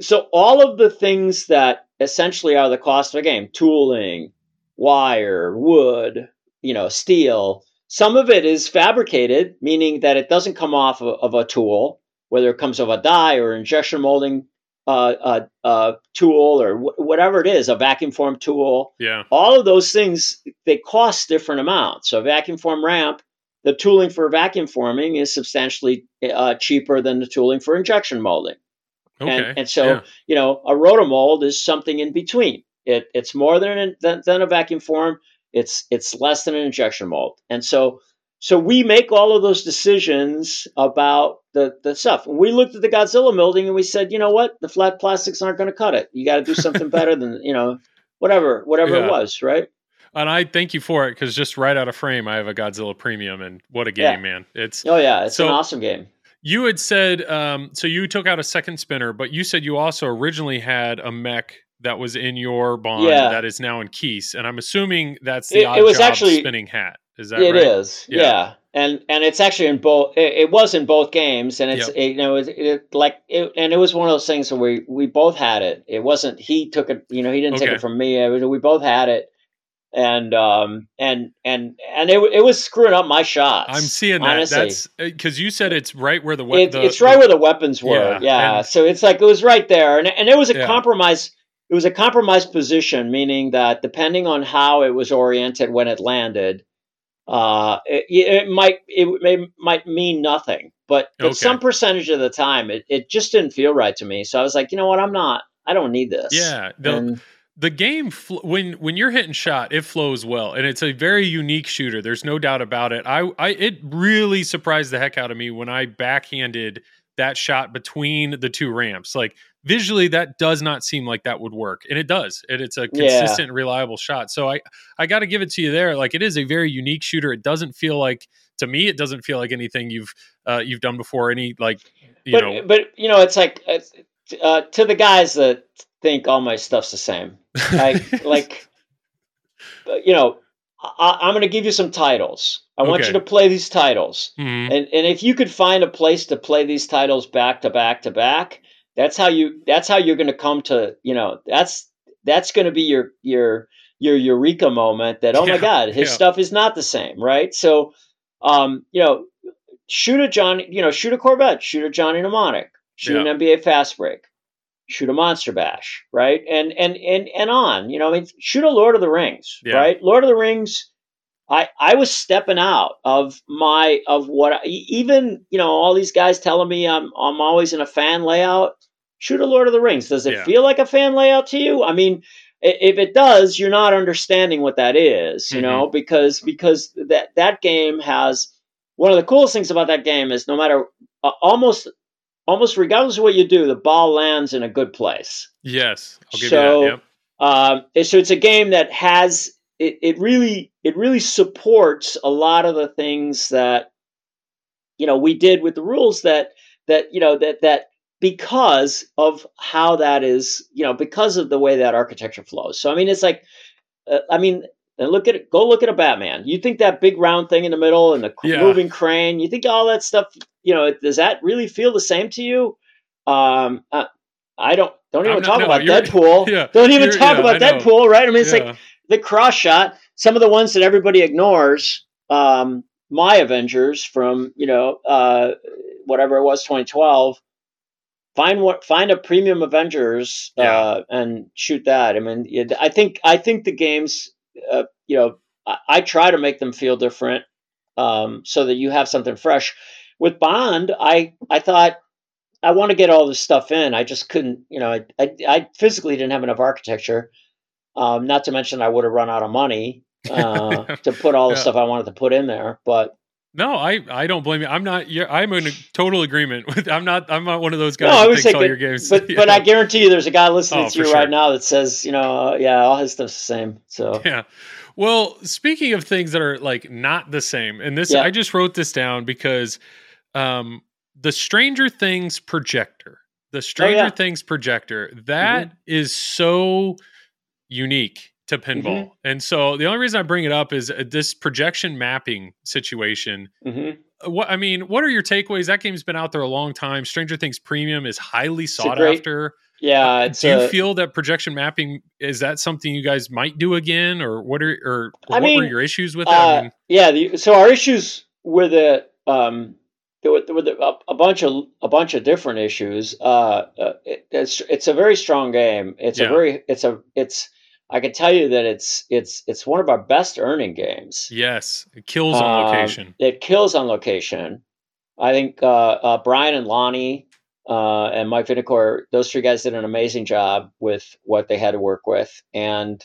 Speaker 4: so all of the things that essentially are the cost of a game, tooling, wire, wood, you know, steel, some of it is fabricated, meaning that it doesn't come off of, of a tool, whether it comes off a die or injection molding uh, uh, uh, tool or wh- whatever it is, a vacuum form tool.
Speaker 3: Yeah.
Speaker 4: All of those things they cost different amounts. So vacuum form ramp, the tooling for vacuum forming is substantially uh, cheaper than the tooling for injection molding.
Speaker 3: Okay.
Speaker 4: And, and so,
Speaker 3: yeah.
Speaker 4: you know, a rotomold is something in between. It, it's more than, than than a vacuum form. It's it's less than an injection mold. And so so we make all of those decisions about the the stuff. And we looked at the Godzilla molding and we said, you know what, the flat plastics aren't going to cut it. You got to do something better than you know whatever whatever
Speaker 3: Yeah.
Speaker 4: it was, right?
Speaker 3: And I thank you for it because just right out of frame, I have a Godzilla Premium, and what a game,
Speaker 4: Yeah.
Speaker 3: man! It's
Speaker 4: Oh yeah, it's
Speaker 3: So-
Speaker 4: an awesome game.
Speaker 3: you had said um, so you took out a second spinner, but you said you also originally had a mech that was in your bond
Speaker 4: Yeah.
Speaker 3: that is now in Keith's, and I'm assuming that's the
Speaker 4: It-
Speaker 3: odd
Speaker 4: it was
Speaker 3: job
Speaker 4: actually-
Speaker 3: spinning hat. Is that
Speaker 4: It
Speaker 3: right?
Speaker 4: is,
Speaker 3: Yeah.
Speaker 4: yeah. and and it's actually in both. It, it was in both games, and it's it, you know it, it like it, and it was one of those things where we we both had it. It wasn't he took it, you know, he didn't take it from me. It was- we both had it, and um and and and it it was screwing up my shots.
Speaker 3: I'm seeing that.
Speaker 4: honestly.
Speaker 3: That's because you said it's right where the, we-
Speaker 4: It,
Speaker 3: the
Speaker 4: it's right
Speaker 3: the-
Speaker 4: where the weapons were.
Speaker 3: Yeah,
Speaker 4: Yeah. So it's like it was right there, and and it was a
Speaker 3: Yeah.
Speaker 4: compromise. It was a compromised position, meaning that depending on how it was oriented when it landed, uh, it, it might it may, might mean nothing, but but
Speaker 3: Okay.
Speaker 4: some percentage of the time, it, it just didn't feel right to me. So I was like, you know what, I'm not. I don't need this.
Speaker 3: Yeah, the- the game fl- when when you're hitting shot it flows well and it's a very unique shooter there's no doubt about it. I i it really surprised the heck out of me when i backhanded that shot between the two ramps. Like visually that does not seem like that would work and it does and it's a
Speaker 4: Yeah.
Speaker 3: consistent reliable shot. So i i got to give it to you there like it is a very unique shooter. It doesn't feel like to me it doesn't feel like anything you've uh you've done before any like you
Speaker 4: but
Speaker 3: know
Speaker 4: but you know, it's like uh, to the guys that think all my stuff's the same. like like you know I, i'm going to give you some titles i want you to play these titles
Speaker 3: Mhm.
Speaker 4: and and if you could find a place to play these titles back to back to back that's how you that's how you're going to come to you know that's that's going to be your your your eureka moment that oh
Speaker 3: Yeah,
Speaker 4: my god his
Speaker 3: yeah.
Speaker 4: stuff is not the same right so um you know shoot a johnny you know shoot a corvette shoot a johnny mnemonic shoot an nba fast break shoot a monster bash right and and and and on you know i mean shoot a lord of the rings
Speaker 3: Yeah.
Speaker 4: right lord of the rings i i was stepping out of my of what I, even you know all these guys telling me i'm i'm always in a fan layout shoot a lord of the rings does it
Speaker 3: Yeah.
Speaker 4: feel like a fan layout to you i mean if it does you're not understanding what that is you
Speaker 3: Mhm.
Speaker 4: know because because that that game has one of the coolest things about that game is no matter uh, almost almost regardless of what you do the ball lands in a good place.
Speaker 3: Yes i'll give
Speaker 4: So-
Speaker 3: you that yep.
Speaker 4: um, so it's a game that has it, it really it really supports a lot of the things that you know we did with the rules that that you know that that because of how that is you know because of the way that architecture flows. So i mean it's like uh, i mean and look at it go look at a batman. You think that big round thing in the middle and the
Speaker 3: Yeah.
Speaker 4: moving crane you think all that stuff you know does that really feel the same to you? Um uh, i don't don't even
Speaker 3: not-
Speaker 4: talk
Speaker 3: no,
Speaker 4: about deadpool.
Speaker 3: Yeah,
Speaker 4: don't even talk
Speaker 3: yeah,
Speaker 4: about
Speaker 3: I
Speaker 4: deadpool right? I mean it's
Speaker 3: Yeah.
Speaker 4: like the cross shot some of the ones that everybody ignores um my avengers from you know uh whatever it was 2012 find what find a premium avengers
Speaker 3: Yeah.
Speaker 4: uh and shoot that. I mean i think i think the games uh, you know I, I try to make them feel different um so that you have something fresh with bond i i thought i want to get all this stuff in i just couldn't you know i i, I physically didn't have enough architecture um not to mention i would have run out of money uh, to put all the
Speaker 3: Yeah.
Speaker 4: stuff I wanted to put in there. But
Speaker 3: No, I I don't blame you. I'm not. You're, I'm in total agreement with. I'm not. I'm not one of those guys
Speaker 4: no, I would say,
Speaker 3: all
Speaker 4: but,
Speaker 3: your games.
Speaker 4: but,
Speaker 3: yeah.
Speaker 4: but I guarantee you, there's a guy listening
Speaker 3: Oh,
Speaker 4: to you
Speaker 3: for
Speaker 4: right now that says, you know, uh, yeah, all his stuff's the same. So
Speaker 3: yeah. Well, speaking of things that are like not the same, and this
Speaker 4: Yeah.
Speaker 3: I just wrote this down because um the Stranger Things projector, the Stranger
Speaker 4: Oh, yeah. Mm-hmm.
Speaker 3: Things projector, that is so unique to pinball.
Speaker 4: Mm-hmm.
Speaker 3: And so the only reason I bring it up is uh, this projection mapping situation
Speaker 4: hmm
Speaker 3: what I mean, what are your takeaways? That game's been out there a long time. Stranger Things Premium is highly sought
Speaker 4: great-
Speaker 3: after.
Speaker 4: yeah. It's
Speaker 3: do you
Speaker 4: a-
Speaker 3: feel that projection mapping is that something you guys might do again, or what are or, or what were your issues with that? I
Speaker 4: Uh,
Speaker 3: mean,
Speaker 4: yeah. The, so our issues were the um, there were, there were the, a, a bunch of a bunch of different issues. Uh, uh, it, it's it's a very strong game. It's
Speaker 3: Yeah.
Speaker 4: a very it's a it's. I can tell you that it's it's it's one of our best earning games.
Speaker 3: yes, it kills on
Speaker 4: Um,
Speaker 3: location.
Speaker 4: It kills on location. I think uh, uh, Brian and Lonnie uh, and Mike Vinikour, those three guys did an amazing job with what they had to work with, and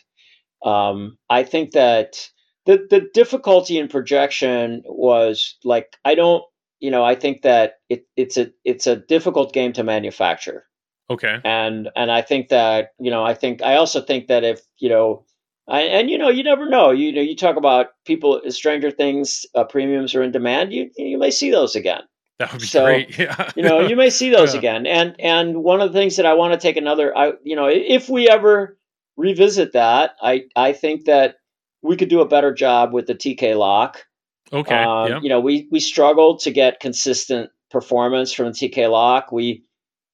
Speaker 4: um, I think that the the difficulty in projection was like I don't, you know, I think that it, it's a it's a difficult game to manufacture
Speaker 3: Okay,
Speaker 4: and and I think that you know I think I also think that if you know I, and you know you never know. You know you talk about people Stranger Things uh, premiums are in demand. You you may see those again.
Speaker 3: That would be
Speaker 4: so,
Speaker 3: great. Yeah,
Speaker 4: you know you may see those
Speaker 3: Yeah.
Speaker 4: again. And and one of the things that I want to take another I you know if we ever revisit that I I think that we could do a better job with the TK lock.
Speaker 3: Okay,
Speaker 4: um,
Speaker 3: yeah,
Speaker 4: You know, we we struggled to get consistent performance from TK Lock. We,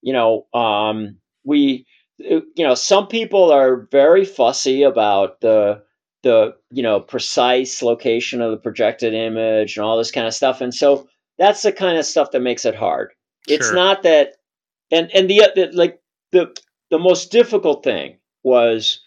Speaker 4: you know, um, we, uh, you know, some people are very fussy about the the you know precise location of the projected image and all this kind of stuff, and so that's the kind of stuff that makes it hard. It's
Speaker 3: Sure.
Speaker 4: not that, and and the, the like the the most difficult thing was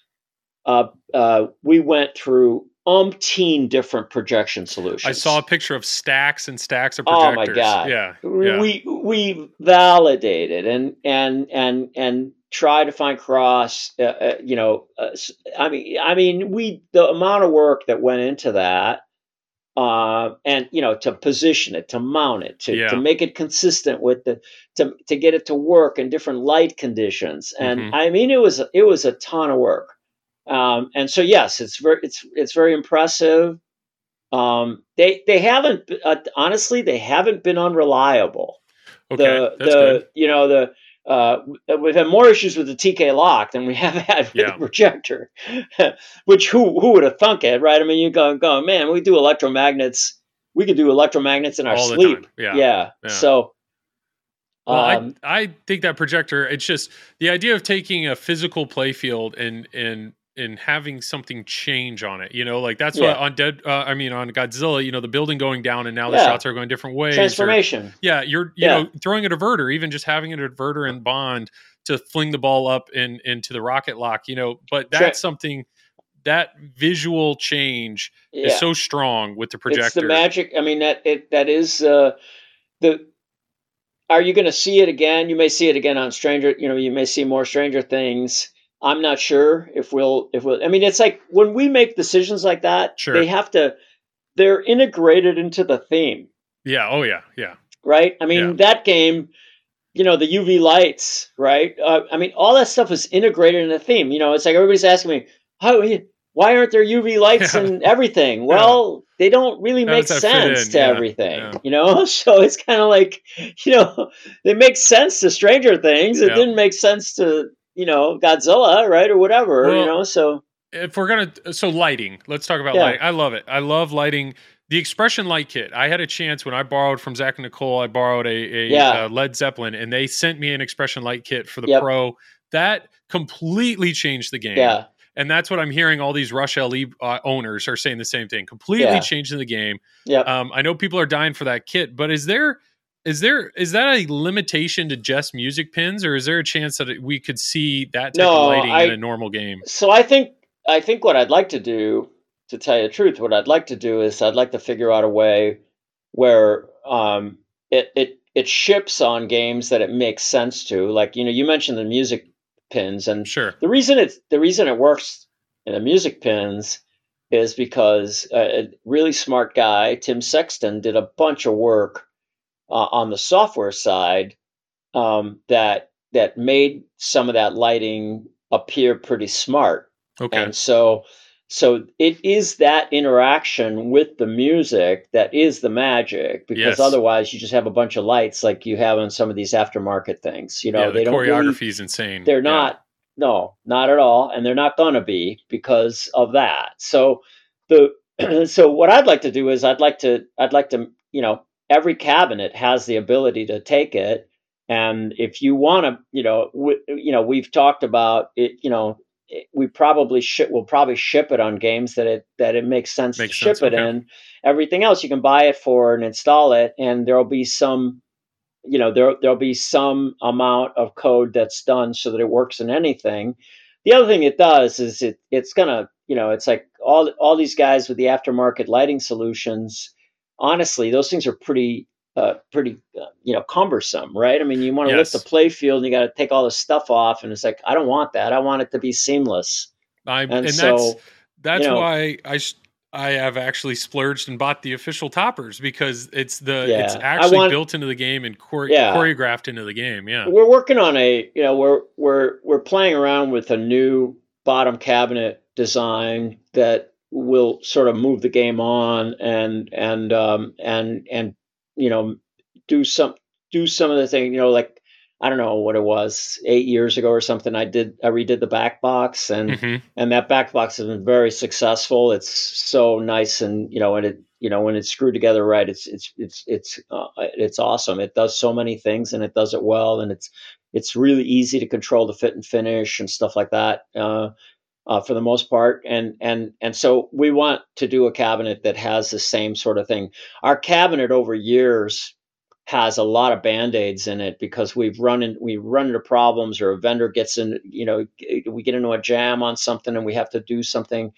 Speaker 4: uh, uh, we went through umpteen different projection solutions.
Speaker 3: I saw a picture of stacks and stacks of projectors.
Speaker 4: Oh my. God.
Speaker 3: Yeah, yeah.
Speaker 4: we we validated and and and and try to find cross. Uh, uh, you know, uh, I mean, I mean, we the amount of work that went into that. Uh, and you know to position it to mount it to,
Speaker 3: Yeah.
Speaker 4: to make it consistent with the to, to get it to work in different light conditions and
Speaker 3: Mhm.
Speaker 4: i mean it was it was a ton of work um, and so yes it's very it's it's very impressive um, they they haven't uh, honestly they haven't been unreliable
Speaker 3: Okay,
Speaker 4: the the
Speaker 3: good.
Speaker 4: you know the uh, we've had more issues with the TK lock than we have had with
Speaker 3: Yeah.
Speaker 4: the projector, which who who would have thunk it, right? I mean, you go go, man, we do electromagnets, we could do electromagnets in our
Speaker 3: All
Speaker 4: sleep.
Speaker 3: Yeah.
Speaker 4: yeah.
Speaker 3: Yeah.
Speaker 4: So,
Speaker 3: Well,
Speaker 4: um,
Speaker 3: I I think that projector. It's just the idea of taking a physical playfield and and and having something change on it. You know, like that's
Speaker 4: Yeah.
Speaker 3: what on Dead. Uh, I mean, on Godzilla. You know, the building going down and now the
Speaker 4: Yeah.
Speaker 3: shots are going different ways. or-
Speaker 4: transformation,
Speaker 3: yeah, you're you
Speaker 4: Yeah.
Speaker 3: know throwing a diverter, even just having a diverter in Bond to fling the ball up in into the rocket lock. You know, but
Speaker 4: Tra-
Speaker 3: that's something that visual change is so strong with the projector.
Speaker 4: It's the magic. I mean that it that is uh, the. Are you going to see it again? You may see it again on Stranger. You know, you may see more Stranger Things. I'm not sure if we'll if we'll. I mean, it's like when we make decisions like that,
Speaker 3: Sure.
Speaker 4: they have to. They're integrated into the theme,
Speaker 3: Yeah. Oh yeah. Yeah.
Speaker 4: right? I mean,
Speaker 3: Yeah.
Speaker 4: that game. You know the UV lights, right? Uh, I mean, all that stuff is integrated in the theme. You know, it's like everybody's asking me, "How? Why aren't there UV lights
Speaker 3: Yeah.
Speaker 4: and everything?" Well, they don't really
Speaker 3: How
Speaker 4: make
Speaker 3: does that fit
Speaker 4: sense to
Speaker 3: Yeah,
Speaker 4: everything,
Speaker 3: yeah.
Speaker 4: you know. So it's kind of like, you know, they make sense to Stranger Things. It
Speaker 3: Yeah.
Speaker 4: didn't make sense to, you know, Godzilla, right, or whatever,
Speaker 3: Well,
Speaker 4: you know. So
Speaker 3: if we're gonna so lighting let's talk about
Speaker 4: Yeah.
Speaker 3: lighting i love it i love lighting the expression light kit i had a chance when i borrowed from zach and nicole i borrowed a, a
Speaker 4: Yeah.
Speaker 3: uh, led zeppelin and they sent me an expression light kit for the
Speaker 4: Yep.
Speaker 3: pro that completely changed the game
Speaker 4: yeah,
Speaker 3: and that's what i'm hearing all these rush le uh, owners are saying the same thing completely
Speaker 4: Yeah.
Speaker 3: changing the game
Speaker 4: yeah.
Speaker 3: um, i know people are dying for that kit but is there is there is that a limitation to just music pins or is there a chance that we could see that type
Speaker 4: No,
Speaker 3: of lighting
Speaker 4: I-
Speaker 3: in a normal game
Speaker 4: so I think I think what I'd like to do, to tell you the truth, what I'd like to do is I'd like to figure out a way where um, it it it ships on games that it makes sense to. Like you know, you mentioned the music pins, and
Speaker 3: sure
Speaker 4: the reason it's the reason it works in the music pins is because a, a really smart guy, Tim Sexton, did a bunch of work uh, on the software side um, that that made some of that lighting appear pretty smart.
Speaker 3: okay
Speaker 4: And so so it is that interaction with the music that is the magic because
Speaker 3: Yes.
Speaker 4: otherwise you just have a bunch of lights like you have on some of these aftermarket things. You know,
Speaker 3: yeah,
Speaker 4: they
Speaker 3: the
Speaker 4: don't really-
Speaker 3: choreography is insane.
Speaker 4: they're
Speaker 3: Yeah.
Speaker 4: not no not at all and they're not going to be because of that so the so what i'd like to do is i'd like to i'd like to you know every cabinet has the ability to take it and if you want to, you know, w- you know, we've talked about it. You know, it, we probably ship. We'll probably ship it on games that it that it makes sense
Speaker 3: Makes
Speaker 4: to
Speaker 3: sense,
Speaker 4: ship it
Speaker 3: okay.
Speaker 4: in. Everything else you can buy it for and install it, and there'll be some. You know, there there'll be some amount of code that's done so that it works in anything. The other thing it does is it it's gonna you know it's like all all these guys with the aftermarket lighting solutions. Honestly, those things are pretty uh, pretty uh, you know cumbersome, right? I mean, you want to
Speaker 3: Yes.
Speaker 4: lift the play field and you got to take all this stuff off, and it's like I don't want that. I want it to be seamless.
Speaker 3: I,
Speaker 4: And,
Speaker 3: and,
Speaker 4: so
Speaker 3: that's that's
Speaker 4: you know-
Speaker 3: why I sh- I have actually splurged and bought the official toppers because it's the it's
Speaker 4: Yeah. I
Speaker 3: actually
Speaker 4: want-
Speaker 3: built into the game and chore-
Speaker 4: Yeah.
Speaker 3: choreographed into the game. Yeah.
Speaker 4: we're working on a you know we're we're we're playing around with a new bottom cabinet design that will sort of move the game on and and um and and you know do some do some of the thing you know like I don't know what it was eight years ago or something. I did I redid the back box and
Speaker 3: hmm
Speaker 4: and that back box has been very successful. It's so nice, and you know, and it you know when it's screwed together right, it's it's it's it's uh, it's awesome. It does so many things, and it does it well, and it's it's really easy to control the fit and finish and stuff like that. Uh, uh, for the most part, and and and so we want to do a cabinet that has the same sort of thing. Our cabinet over years has a lot of band-aids in it because we've run in we run into problems or a vendor gets in you know we get into a jam on something and we have to do something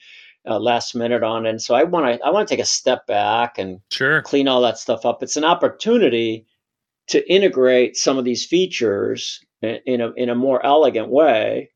Speaker 4: uh, last minute on it and so i want to i want to take a step back and
Speaker 3: Sure.
Speaker 4: clean all that stuff up it's an opportunity to integrate some of these features in, in a in a more elegant way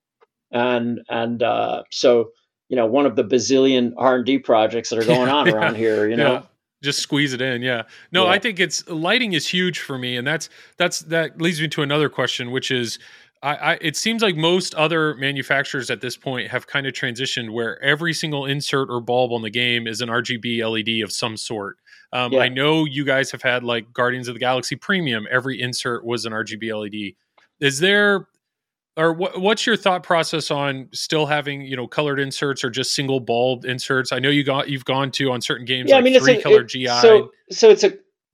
Speaker 4: and and uh, so you know one of the bazillion r&d projects that are going on
Speaker 3: Yeah,
Speaker 4: around here you know
Speaker 3: Yeah. Just squeeze it in. Yeah. No,
Speaker 4: Yeah.
Speaker 3: I think it's lighting is huge for me. And that's, that's, that leads me to another question, which is, I, I, it seems like most other manufacturers at this point have kind of transitioned where every single insert or bulb on the game is an RGB LED of some sort. Um,
Speaker 4: Yeah.
Speaker 3: I know you guys have had like Guardians of the Galaxy Premium. Every insert was an RGB LED. Is there, or what, what's your thought process on still having you know colored inserts or just single bulb inserts? I know you got you've gone to on certain games
Speaker 4: yeah
Speaker 3: like
Speaker 4: i mean
Speaker 3: three color GI.
Speaker 4: so so it's a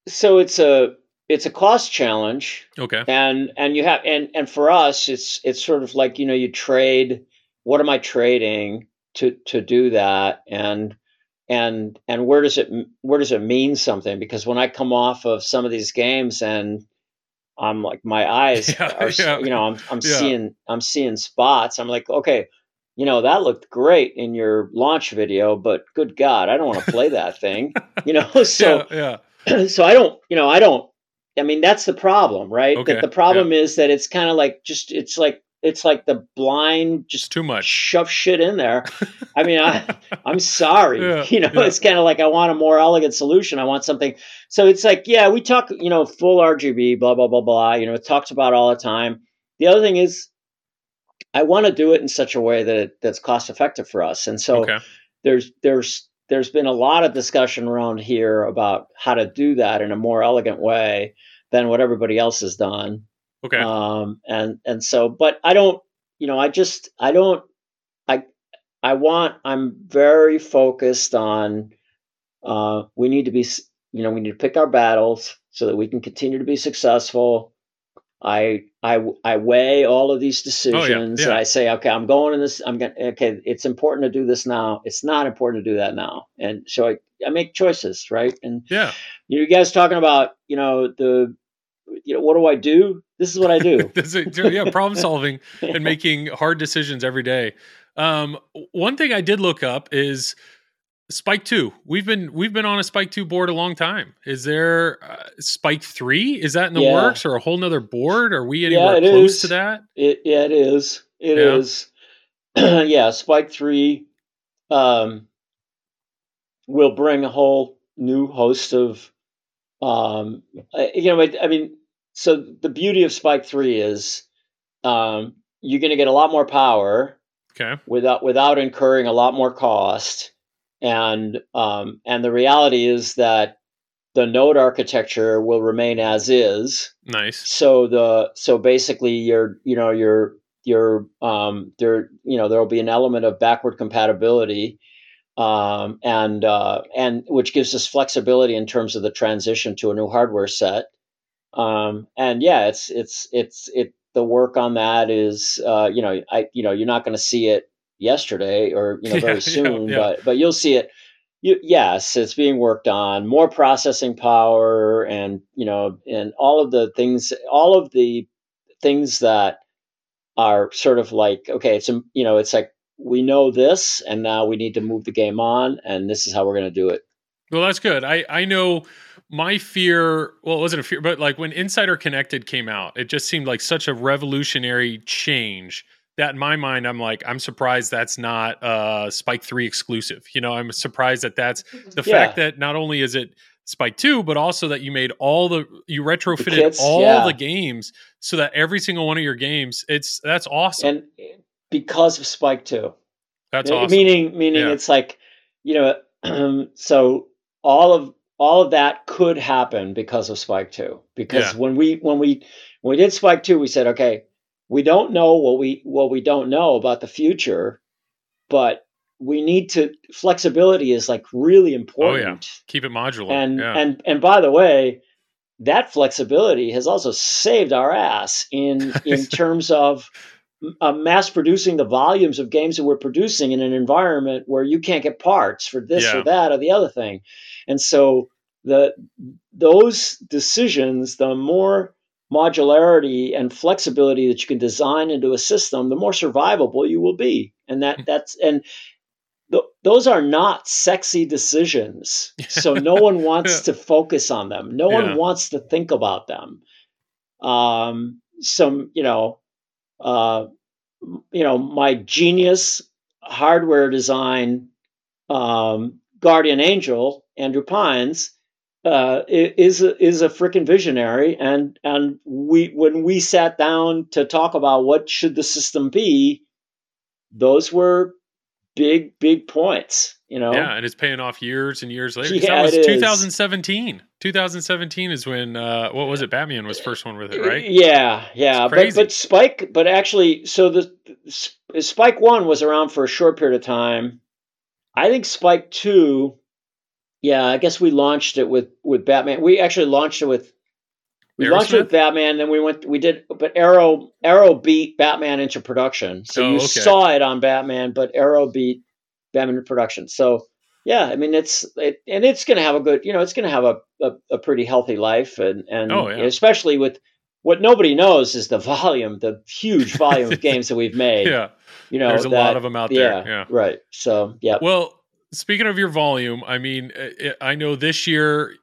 Speaker 4: so it's a it's a cost challenge
Speaker 3: okay,
Speaker 4: and and you have and and for us it's it's sort of like you know you trade what am i trading to to do that and and and where does it where does it mean something because when i come off of some of these games and i'm like my eyes
Speaker 3: Yeah,
Speaker 4: are
Speaker 3: yeah.
Speaker 4: you know i'm i'm
Speaker 3: Yeah.
Speaker 4: seeing i'm seeing spots i'm like okay you know that looked great in your launch video but good god i don't want to play that thing you know so
Speaker 3: yeah,
Speaker 4: so I don't, you know, I don't. I mean, that's the problem, right?
Speaker 3: Okay,
Speaker 4: That the problem is that it's kind of like just it's like it's like the blind
Speaker 3: it's
Speaker 4: just
Speaker 3: too much.
Speaker 4: shove shit in there. I mean, I I'm sorry,
Speaker 3: Yeah,
Speaker 4: you know,
Speaker 3: yeah.
Speaker 4: it's kind of like I want a more elegant solution. I want something. So it's like, yeah, we talk, you know, full RGB, blah blah blah blah. You know, it talks about all the time. The other thing is, I want to do it in such a way that it, that's cost effective for us, and so
Speaker 3: okay,
Speaker 4: there's there's there's been a lot of discussion around here about how to do that in a more elegant way than what everybody else has done.
Speaker 3: Okay,
Speaker 4: Um, and and so, but I don't, you know, I just I don't, I I want I'm very focused on. Uh, we need to be, you know, we need to pick our battles so that we can continue to be successful. I I I weigh all of these decisions and
Speaker 3: Oh, yeah.
Speaker 4: I say, okay, I'm going in this. I'm going. Okay, it's important to do this now. It's not important to do that now. And so I I make choices, right? And
Speaker 3: yeah.
Speaker 4: you guys talking about, you know, the, you know, what do I do? This is what I do.
Speaker 3: It, too. yeah, problem solving and making hard decisions every day. Um, one thing I did look up is Spike Two. We've been we've been on a Spike Two board a long time. Is there uh, Spike Three? Is that in the
Speaker 4: Yeah.
Speaker 3: works or a whole nother board? Are we anywhere
Speaker 4: it
Speaker 3: close
Speaker 4: is.
Speaker 3: to that?
Speaker 4: It yeah, it is. It
Speaker 3: Yeah.
Speaker 4: is. yeah, Spike Three um, will bring a whole new host of, um, you know, I, I mean, so the beauty of Spike Three is um, you're going to get a lot more power
Speaker 3: Okay.
Speaker 4: without without incurring a lot more cost, and um, and the reality is that the node architecture will remain as is
Speaker 3: Nice.
Speaker 4: so the so basically your you know your your um there you know there will be an element of backward compatibility um and uh and which gives us flexibility in terms of the transition to a new hardware set Um, and yeah, it's it's it's it. The work on that is, uh, you know, I you know, you're not going to see it yesterday or you know very
Speaker 3: yeah,
Speaker 4: soon,
Speaker 3: yeah.
Speaker 4: but but you'll see it. You, yes, it's being worked on. More processing power, and you know, and all of the things, all of the things that are sort of like, okay, it's a- you know, it's like we know this, and now we need to move the game on, and this is how we're going to do it.
Speaker 3: Well, that's good. I I know my fear. Well, it wasn't a fear, but like when Insider Connected came out, it just seemed like such a revolutionary change that in my mind, I'm like, I'm surprised that's not uh Spike Three exclusive. You know, I'm surprised that that's the
Speaker 4: Yeah.
Speaker 3: fact that not only is it Spike Two, but also that you made all the you retrofitted
Speaker 4: kits,
Speaker 3: all
Speaker 4: yeah.
Speaker 3: the games so that every single one of your games, it's that's awesome.
Speaker 4: And because of Spike Two,
Speaker 3: that's
Speaker 4: Uh,
Speaker 3: awesome.
Speaker 4: Meaning, meaning
Speaker 3: Yeah.
Speaker 4: it's like, you know, so all of all of that could happen because of Spike Two. Because
Speaker 3: Yeah.
Speaker 4: when we when we when we did Spike Two, we said, okay, we don't know what we what we don't know about the future, but we need to flexibility is like really important.
Speaker 3: Keep it modular.
Speaker 4: And
Speaker 3: yeah.
Speaker 4: and and by the way, that flexibility has also saved our ass in in terms of uh, mass producing the volumes of games that we're producing in an environment where you can't get parts for this
Speaker 3: Yeah.
Speaker 4: or that or the other thing. And so the those decisions, the more modularity and flexibility that you can design into a system, the more survivable you will be. And that that's and th- those are not sexy decisions. So no one wants to focus on them. No
Speaker 3: Yeah.
Speaker 4: one wants to think about them. Um, some, you know, uh, you know, my genius hardware design um, guardian angel, Andrew Pines, uh, is a, is a freaking visionary, and and we when we sat down to talk about what should the system be, those were big big points. You know,
Speaker 3: Yeah, and it's paying off years and years later.
Speaker 4: Yeah,
Speaker 3: that was
Speaker 4: it is.
Speaker 3: 2017. 2017 is when uh what was it? Batman was first one with it, right?
Speaker 4: Yeah, yeah, but but Spike, but actually, so the Spike One was around for a short period of time. I think Spike Two, yeah, I guess we launched it with with Batman. We actually launched it with we launched with Batman. Then we went, we did, but Arrow Arrow beat Batman into production, so
Speaker 3: Oh,
Speaker 4: you
Speaker 3: okay.
Speaker 4: saw it on Batman, but Arrow beat Batman into production. So yeah, I mean it's it, and it's going to have a good, you know, it's going to have a, a a pretty healthy life, and and
Speaker 3: Oh, yeah.
Speaker 4: especially with what nobody knows is the volume, the huge volume of games that we've made.
Speaker 3: Yeah.
Speaker 4: you know,
Speaker 3: There's a
Speaker 4: that-
Speaker 3: lot of them out there. Yeah.
Speaker 4: right. So yeah,
Speaker 3: Well, speaking of your volume, I mean, I know this year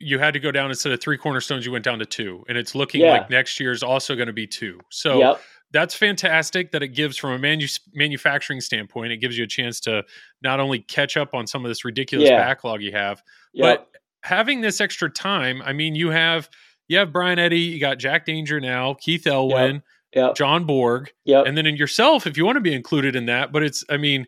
Speaker 3: you had to go down instead of three cornerstones, you went down to two, and it's looking
Speaker 4: Yeah.
Speaker 3: like next year is also going to be two. So
Speaker 4: yep,
Speaker 3: that's fantastic that it gives from a manu- manufacturing standpoint. It gives you a chance to not only catch up on some of this ridiculous
Speaker 4: Yeah.
Speaker 3: backlog you have,
Speaker 4: yep,
Speaker 3: but having this extra time. I mean, you have you have Brian Eddy, you got Jack Danger now, Keith Elwin,
Speaker 4: yep,
Speaker 3: John Borg,
Speaker 4: yep.
Speaker 3: and then in yourself if you want to be included in that. But it's, I mean,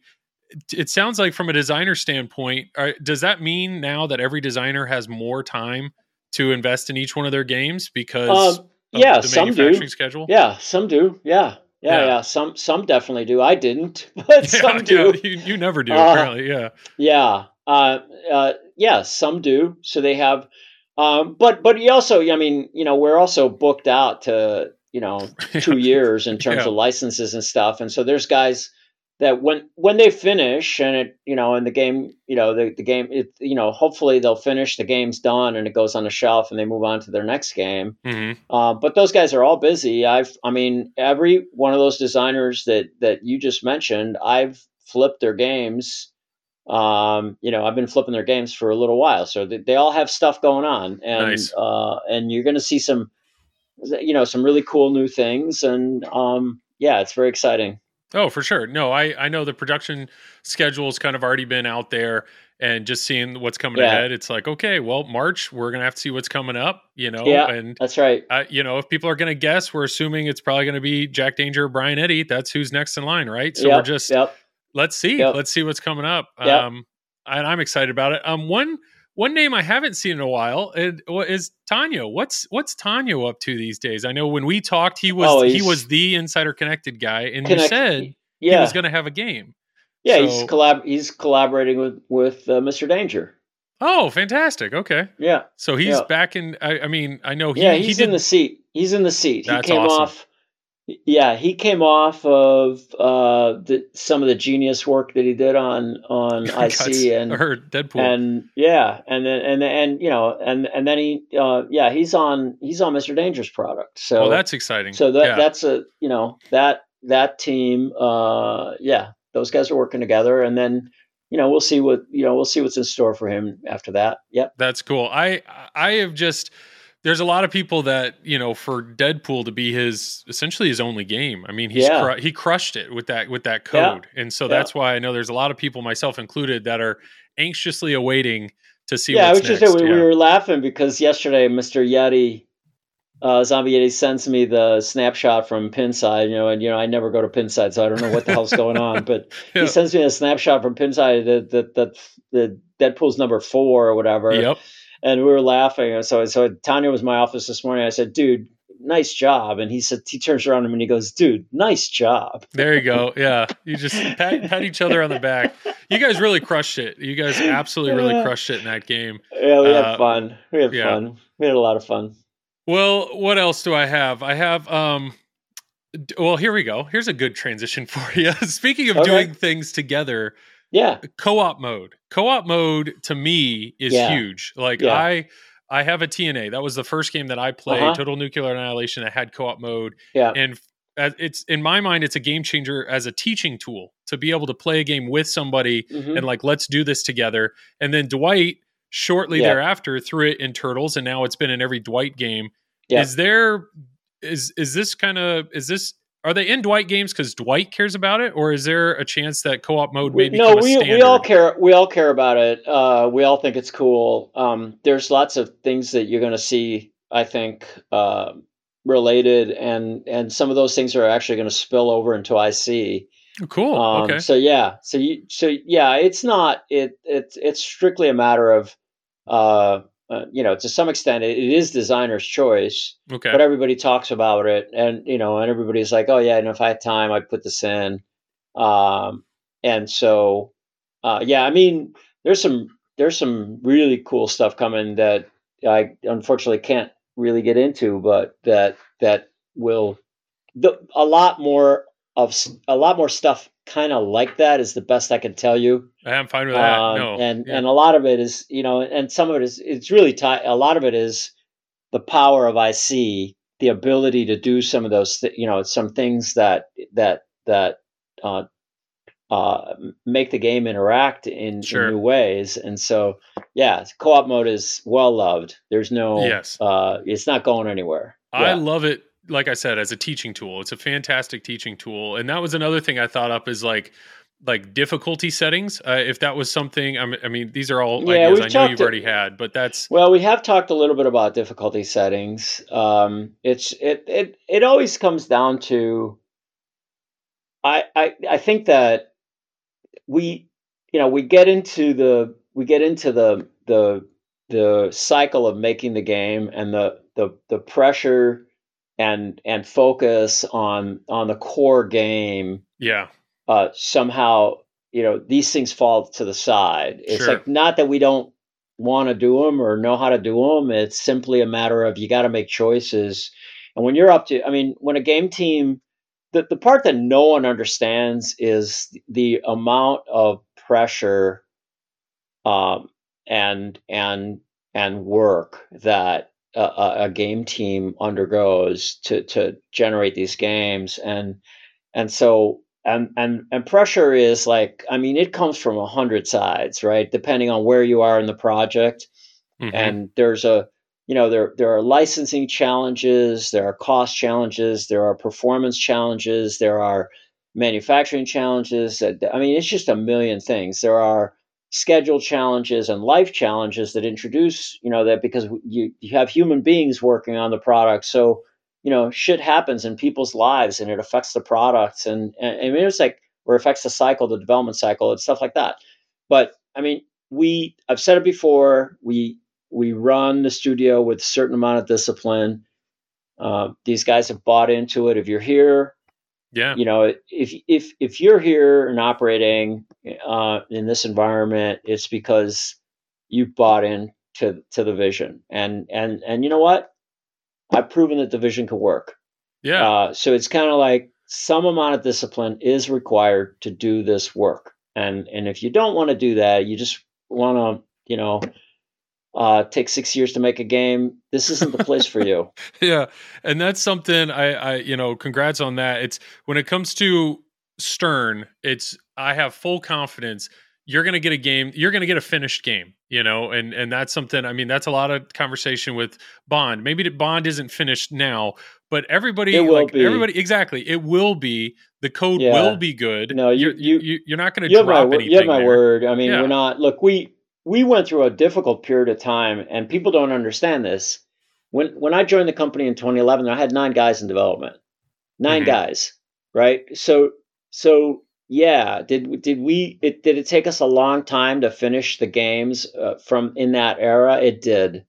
Speaker 3: it, it sounds like from a designer standpoint, uh, does that mean now that every designer has more time to invest in each one of their games because
Speaker 4: Um, yeah, some do.
Speaker 3: schedule?
Speaker 4: Yeah, some do. Yeah. Yeah,
Speaker 3: Yeah.
Speaker 4: yeah, Some some definitely do. I didn't, but some do.
Speaker 3: yeah, you, you never do,
Speaker 4: Uh,
Speaker 3: apparently. Yeah.
Speaker 4: Yeah. Uh, uh, yeah, some do. So they have, um, but but you also, I mean, you know, we're also booked out to you know two years in terms
Speaker 3: Yeah.
Speaker 4: of licenses and stuff, and so there's guys that when when they finish and it you know and the game you know the, the game it you know hopefully they'll finish the game's done and it goes on the shelf and they move on to their next game
Speaker 3: hmm
Speaker 4: uh, but those guys are all busy. I've, I mean, every one of those designers that that you just mentioned, I've flipped their games. Um, you know, I've been flipping their games for a little while, so they, they all have stuff going on, and
Speaker 3: Nice.
Speaker 4: uh, and you're going to see some, you know, some really cool new things, and um, yeah, it's very exciting.
Speaker 3: Oh, for sure. No, I I know the production schedule's kind of already been out there, and just seeing what's coming
Speaker 4: Yeah.
Speaker 3: ahead, it's like okay, well, March we're gonna have to see what's coming up, you know,
Speaker 4: Yeah.
Speaker 3: and
Speaker 4: That's right.
Speaker 3: uh, you know if people are gonna guess, we're assuming it's probably gonna be Jack Danger, or Brian Eddy. That's who's next in line, right? So
Speaker 4: yep,
Speaker 3: we're just
Speaker 4: yep.
Speaker 3: let's see,
Speaker 4: Yep.
Speaker 3: let's see what's coming up. Um, and I'm excited about it. Um, one one name I haven't seen in a while is, is Tanio. What's what's Tanio up to these days? I know when we talked, he was
Speaker 4: Oh,
Speaker 3: he was the Insider Connected guy, and
Speaker 4: Connect-
Speaker 3: you said he was going to have a game.
Speaker 4: yeah.
Speaker 3: so-
Speaker 4: he's collab. He's collaborating with with uh, Mr. Danger.
Speaker 3: Oh, fantastic. Okay.
Speaker 4: Yeah,
Speaker 3: So he's
Speaker 4: Yeah.
Speaker 3: back in. I, I mean, I know he,
Speaker 4: yeah,
Speaker 3: he
Speaker 4: he's
Speaker 3: did.
Speaker 4: in the seat. He's in the seat.
Speaker 3: That's
Speaker 4: he came
Speaker 3: awesome.
Speaker 4: off. Yeah, he came off of uh, the, some of the genius work that he did on on IC and
Speaker 3: or Deadpool.
Speaker 4: and yeah, and then and and you know, and and then he uh, yeah, he's on he's on Mr. Danger's product. So
Speaker 3: well, that's exciting.
Speaker 4: so that
Speaker 3: yeah.
Speaker 4: that's a you know that that team uh, yeah, those guys are working together, and then you know we'll see what you know we'll see what's in store for him after that. Yep.
Speaker 3: That's cool. I I have just there's a lot of people that you know for Deadpool to be his essentially his only game. I mean, he's
Speaker 4: Yeah.
Speaker 3: cru- he crushed it with that with that
Speaker 4: Yeah.
Speaker 3: code, and so
Speaker 4: Yeah.
Speaker 3: that's why I know there's a lot of people, myself included, that are anxiously awaiting to see.
Speaker 4: yeah, I was just
Speaker 3: next.
Speaker 4: we,
Speaker 3: yeah.
Speaker 4: we were laughing because yesterday Mr. Yeti, uh, Zombie Yeti sends me the snapshot from Pinside, you know, and you know I never go to Pinside, so I don't know what the hell's going on, but
Speaker 3: Yeah.
Speaker 4: he sends me a snapshot from Pinside that that that the Deadpool's number four or whatever,
Speaker 3: Yep.
Speaker 4: And we were laughing. So so Tanio was in my office this morning. I said, "Dude, nice job," and he said he turns around to me and he goes, "Dude, nice job."
Speaker 3: There you go. Yeah, you just pat, pat each other on the back. You guys really crushed it. You guys absolutely really crushed it in that game.
Speaker 4: Yeah, we
Speaker 3: Uh,
Speaker 4: had fun. We had
Speaker 3: yeah.
Speaker 4: fun. We had a lot of fun.
Speaker 3: Well, what else do I have? I have um well, here we go. Here's a good transition for you. Speaking of
Speaker 4: Okay.
Speaker 3: doing things together,
Speaker 4: Yeah,
Speaker 3: co-op mode. Co-op mode to me is
Speaker 4: Yeah.
Speaker 3: huge. Like
Speaker 4: Yeah.
Speaker 3: I I have a TNA. That was the first game that I played,
Speaker 4: Uh-huh.
Speaker 3: Total Nuclear Annihilation that had co-op mode
Speaker 4: yeah,
Speaker 3: and it's in my mind it's a game changer as a teaching tool to be able to play a game with somebody
Speaker 4: Mhm.
Speaker 3: and like let's do this together. And then Dwight shortly
Speaker 4: Yeah.
Speaker 3: thereafter threw it in Turtles and now it's been in every Dwight game.
Speaker 4: Yeah.
Speaker 3: Is there is is this kind of is this are they in Dwight games because Dwight cares about it, or is there a chance that co-op mode may
Speaker 4: We-
Speaker 3: become
Speaker 4: no, we, we all care. We all care about it. Uh, we all think it's cool. Um, there's lots of things that you're going to see. I think uh, related, and and some of those things are actually going to spill over into IC.
Speaker 3: Cool.
Speaker 4: Um,
Speaker 3: okay.
Speaker 4: So yeah. So you. So yeah. It's not. It. It's. It's strictly a matter of. Uh, uh, you know, to some extent, it, it is designer's choice
Speaker 3: Okay.
Speaker 4: but everybody talks about it and you know and everybody's like oh yeah and if i had time i'd put this in um and so uh yeah i mean there's some there's some really cool stuff coming that i unfortunately can't really get into but that that will the, a lot more of a lot more stuff kind of like that is the best i can tell you
Speaker 3: I'm fine with that.
Speaker 4: um,
Speaker 3: no.
Speaker 4: and
Speaker 3: Yeah.
Speaker 4: and a lot of it is you know and some of it is it's really tight. a lot of it is the power of ic the ability to do some of those th- you know some things that that that uh, uh, make the game interact in,
Speaker 3: Sure.
Speaker 4: in new ways and so yeah co-op mode is well loved there's no
Speaker 3: Yes.
Speaker 4: uh, it's not going anywhere
Speaker 3: I
Speaker 4: Yeah.
Speaker 3: love it. Like I said, as a teaching tool, it's a fantastic teaching tool. And that was another thing I thought up is like, like difficulty settings. Uh, if that was something, I mean, I mean, these are all
Speaker 4: Yeah,
Speaker 3: ideas I know you've already had, but that's
Speaker 4: Well, we have talked a little bit about difficulty settings. Um, it's it it it always comes down to. I I I think that we you know we get into the we get into the the the cycle of making the game and the the the pressure and and focus on on the core game
Speaker 3: yeah,
Speaker 4: uh, somehow you know these things fall to the side. It's
Speaker 3: Sure.
Speaker 4: like not that we don't want to do them or know how to do them. It's simply a matter of you got to make choices. And when you're up to, I mean, when a game team, the the part that no one understands is the amount of pressure, um, and and and work that a, a, game team undergoes to to generate these games. And and so and and and pressure is like i mean it comes from a hundred sides right? Depending on where you are in the project.
Speaker 3: Mhm.
Speaker 4: and there's a you know there there are licensing challenges there are cost challenges there are performance challenges there are manufacturing challenges. That- i mean it's just a million things. There are schedule challenges and life challenges that introduce you know that because you you have human beings working on the product. So you know shit happens in people's lives and it affects the products and, and I mean it's like or affects the cycle the development cycle and stuff like that. But i mean we i've said it before we we run the studio with a certain amount of discipline. Uh, these guys have bought into it. If you're here
Speaker 3: yeah,
Speaker 4: you know if if if you're here and operating uh, in this environment it's because you've bought in to to the vision. And and and you know what? I've proven that the vision can work.
Speaker 3: Yeah.
Speaker 4: Uh, so it's kind of like some amount of discipline is required to do this work. And and if you don't want to do that, you just want to, you know, uh, take six years to make a game. This isn't the place for you.
Speaker 3: yeah, and that's something I, I, you know, congrats on that. It's when it comes to Stern, it's I have full confidence you're going to get a game you're going to get a finished game you know and and that's something i mean that's a lot of conversation with bond maybe the bond isn't finished now but everybody
Speaker 4: It will
Speaker 3: like
Speaker 4: be.
Speaker 3: everybody exactly it will be the code
Speaker 4: Yeah.
Speaker 3: will be good
Speaker 4: No, you-
Speaker 3: you're,
Speaker 4: you-
Speaker 3: you you're not going to
Speaker 4: have my
Speaker 3: drop anything
Speaker 4: you have my
Speaker 3: there.
Speaker 4: word. I mean,
Speaker 3: Yeah.
Speaker 4: we're not. Look, we we went through a difficult period of time, and people don't understand this. When when I joined the company in 2011, I had nine guys in development, 9
Speaker 3: Mhm.
Speaker 4: guys, right? So so yeah, did did we? It, did it take us a long time to finish the games uh, from in that era? It did.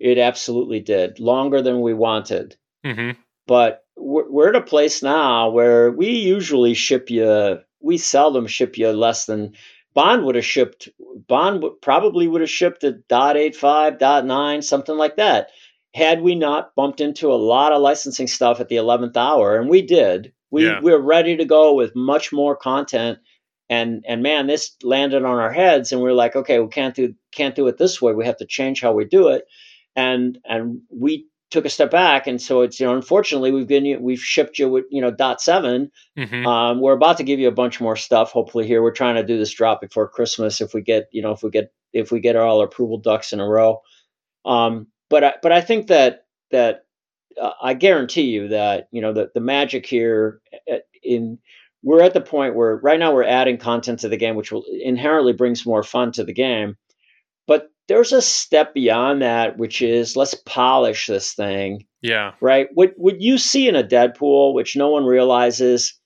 Speaker 4: It absolutely did. Longer than we wanted
Speaker 3: Mhm.
Speaker 4: but we're, we're at a place now where we usually ship you we seldom ship you less than bond would have shipped bond would, probably would have shipped a dot eight five dot nine something like that had we not bumped into a lot of licensing stuff at the 11th hour and we did. We
Speaker 3: Yeah.
Speaker 4: we're ready to go with much more content and and man this landed on our heads and we are like okay we can't do can't do it this way. We have to change how we do it. And and we took a step back and so it's you know unfortunately we've been we've shipped you with you know dot seven.
Speaker 3: Mhm.
Speaker 4: um, we're about to give you a bunch more stuff hopefully here. We're trying to do this drop before christmas if we get you know if we get if we get all our approval ducks in a row. Um, but I, but i think that that uh, i guarantee you that you know the, the magic here at, in we're at the point where right now we're adding content to the game which will inherently brings more fun to the game there's a step beyond that which is let's polish this thing
Speaker 3: yeah
Speaker 4: right? What what you see in a Deadpool, which no one realizes,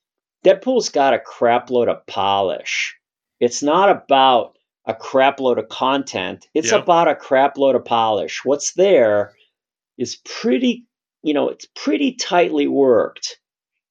Speaker 4: Deadpool's got a crap load of polish. It's not about a crap load of content. It's
Speaker 3: Yep.
Speaker 4: about a crap load of polish. What's there is pretty, you know, it's pretty tightly worked.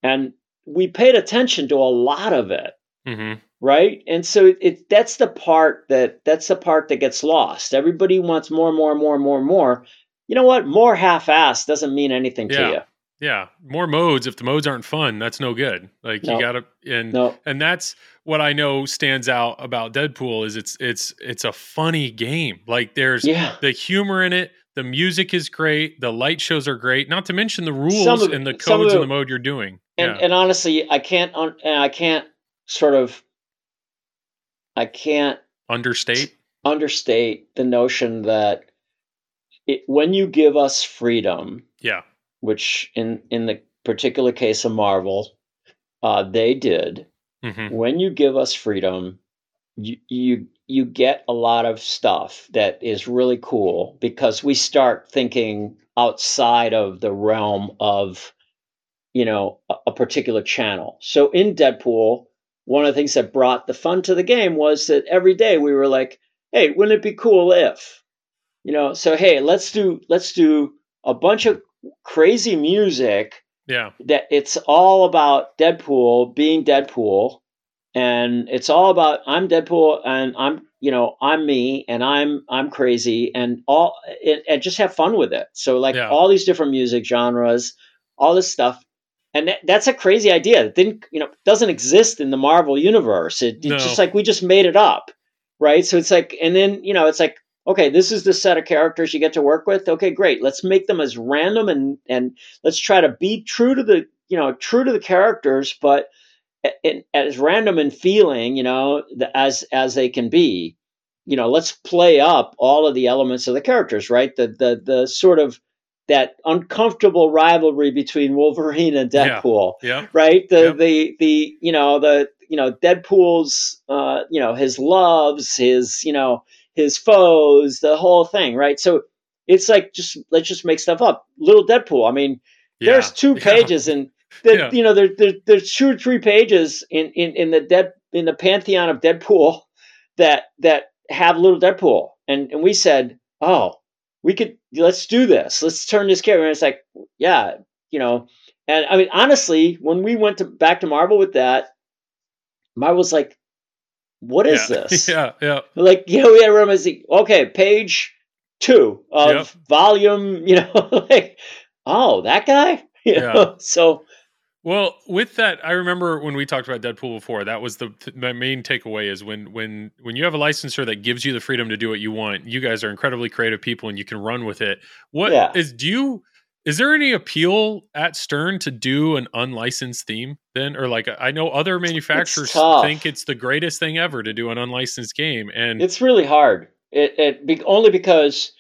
Speaker 4: And we paid attention to a lot of it
Speaker 3: hmm
Speaker 4: right? And so it, it that's the part that that's the part that gets lost. Everybody wants more and more and more and more and more. You know what? More half-ass doesn't mean anything
Speaker 3: Yeah.
Speaker 4: to you.
Speaker 3: Yeah. More modes. If the modes aren't fun that's no good. Like
Speaker 4: No.
Speaker 3: you gotta and
Speaker 4: no.
Speaker 3: and that's what I know stands out about Deadpool is it's it's it's a funny game. Like there's
Speaker 4: yeah.
Speaker 3: the humor in it, the music is great, the light shows are great. Not to mention the rules
Speaker 4: of-
Speaker 3: and the
Speaker 4: some of
Speaker 3: codes and the mode you're doing.
Speaker 4: and
Speaker 3: yeah,
Speaker 4: and honestly i can't i can't sort of i can't
Speaker 3: understate.
Speaker 4: understate the notion that it, when you give us freedom
Speaker 3: Yeah,
Speaker 4: which in in the particular case of marvel uh, they did
Speaker 3: hmm
Speaker 4: when you give us freedom you you you get a lot of stuff that is really cool because we start thinking outside of the realm of you know a, a particular channel. So in deadpool one of the things that brought the fun to the game was that every day we were like hey wouldn't it be cool if you know so hey let's do let's do a bunch of crazy music
Speaker 3: yeah,
Speaker 4: that it's all about Deadpool being Deadpool, and it's all about I'm Deadpool and I'm you know I'm me and I'm I'm crazy and all and, and just have fun with it. So like
Speaker 3: Yeah.
Speaker 4: all these different music genres, all this stuff. And that, that's a crazy idea. It didn't you know doesn't exist in the Marvel universe. It, it's
Speaker 3: No.
Speaker 4: just like we just made it up, right? So it's like, and then you know, it's like, okay, this is the set of characters you get to work with. Okay, great. Let's make them as random and and let's try to be true to the you know true to the characters but and as random in feeling you know the, as as they can be you know let's play up all of the elements of the characters right the the the sort of that uncomfortable rivalry between wolverine and deadpool
Speaker 3: yeah,
Speaker 4: right? The the the you know the you know deadpool's uh you know his loves his you know his foes the whole thing right? So it's like just let's just make stuff up. Little deadpool i mean
Speaker 3: yeah.
Speaker 4: there's two pages and
Speaker 3: that
Speaker 4: you know there, there there's two or three pages in, in in the dead in the pantheon of deadpool that that have little deadpool. And and we said oh we could let's do this let's turn this character and it's like yeah you know and i mean honestly when we went to back to marvel with that marvel's like what is
Speaker 3: yeah.
Speaker 4: this?
Speaker 3: yeah, yeah.
Speaker 4: Like, you know, we had to remember, okay, page two of
Speaker 3: Yep.
Speaker 4: volume, you know, like, oh, that guy? You
Speaker 3: Yeah.
Speaker 4: know? So,
Speaker 3: Well, with that, I remember when we talked about Deadpool before. That was the th- my main takeaway is when when when you have a licensor that gives you the freedom to do what you want. You guys are incredibly creative people, and you can run with it. What is
Speaker 4: Yeah.
Speaker 3: do you? Is there any appeal at Stern to do an unlicensed theme then, or like I know other manufacturers
Speaker 4: tough.
Speaker 3: think it's the greatest thing ever to do an unlicensed game, and
Speaker 4: it's really hard. It, it be, only because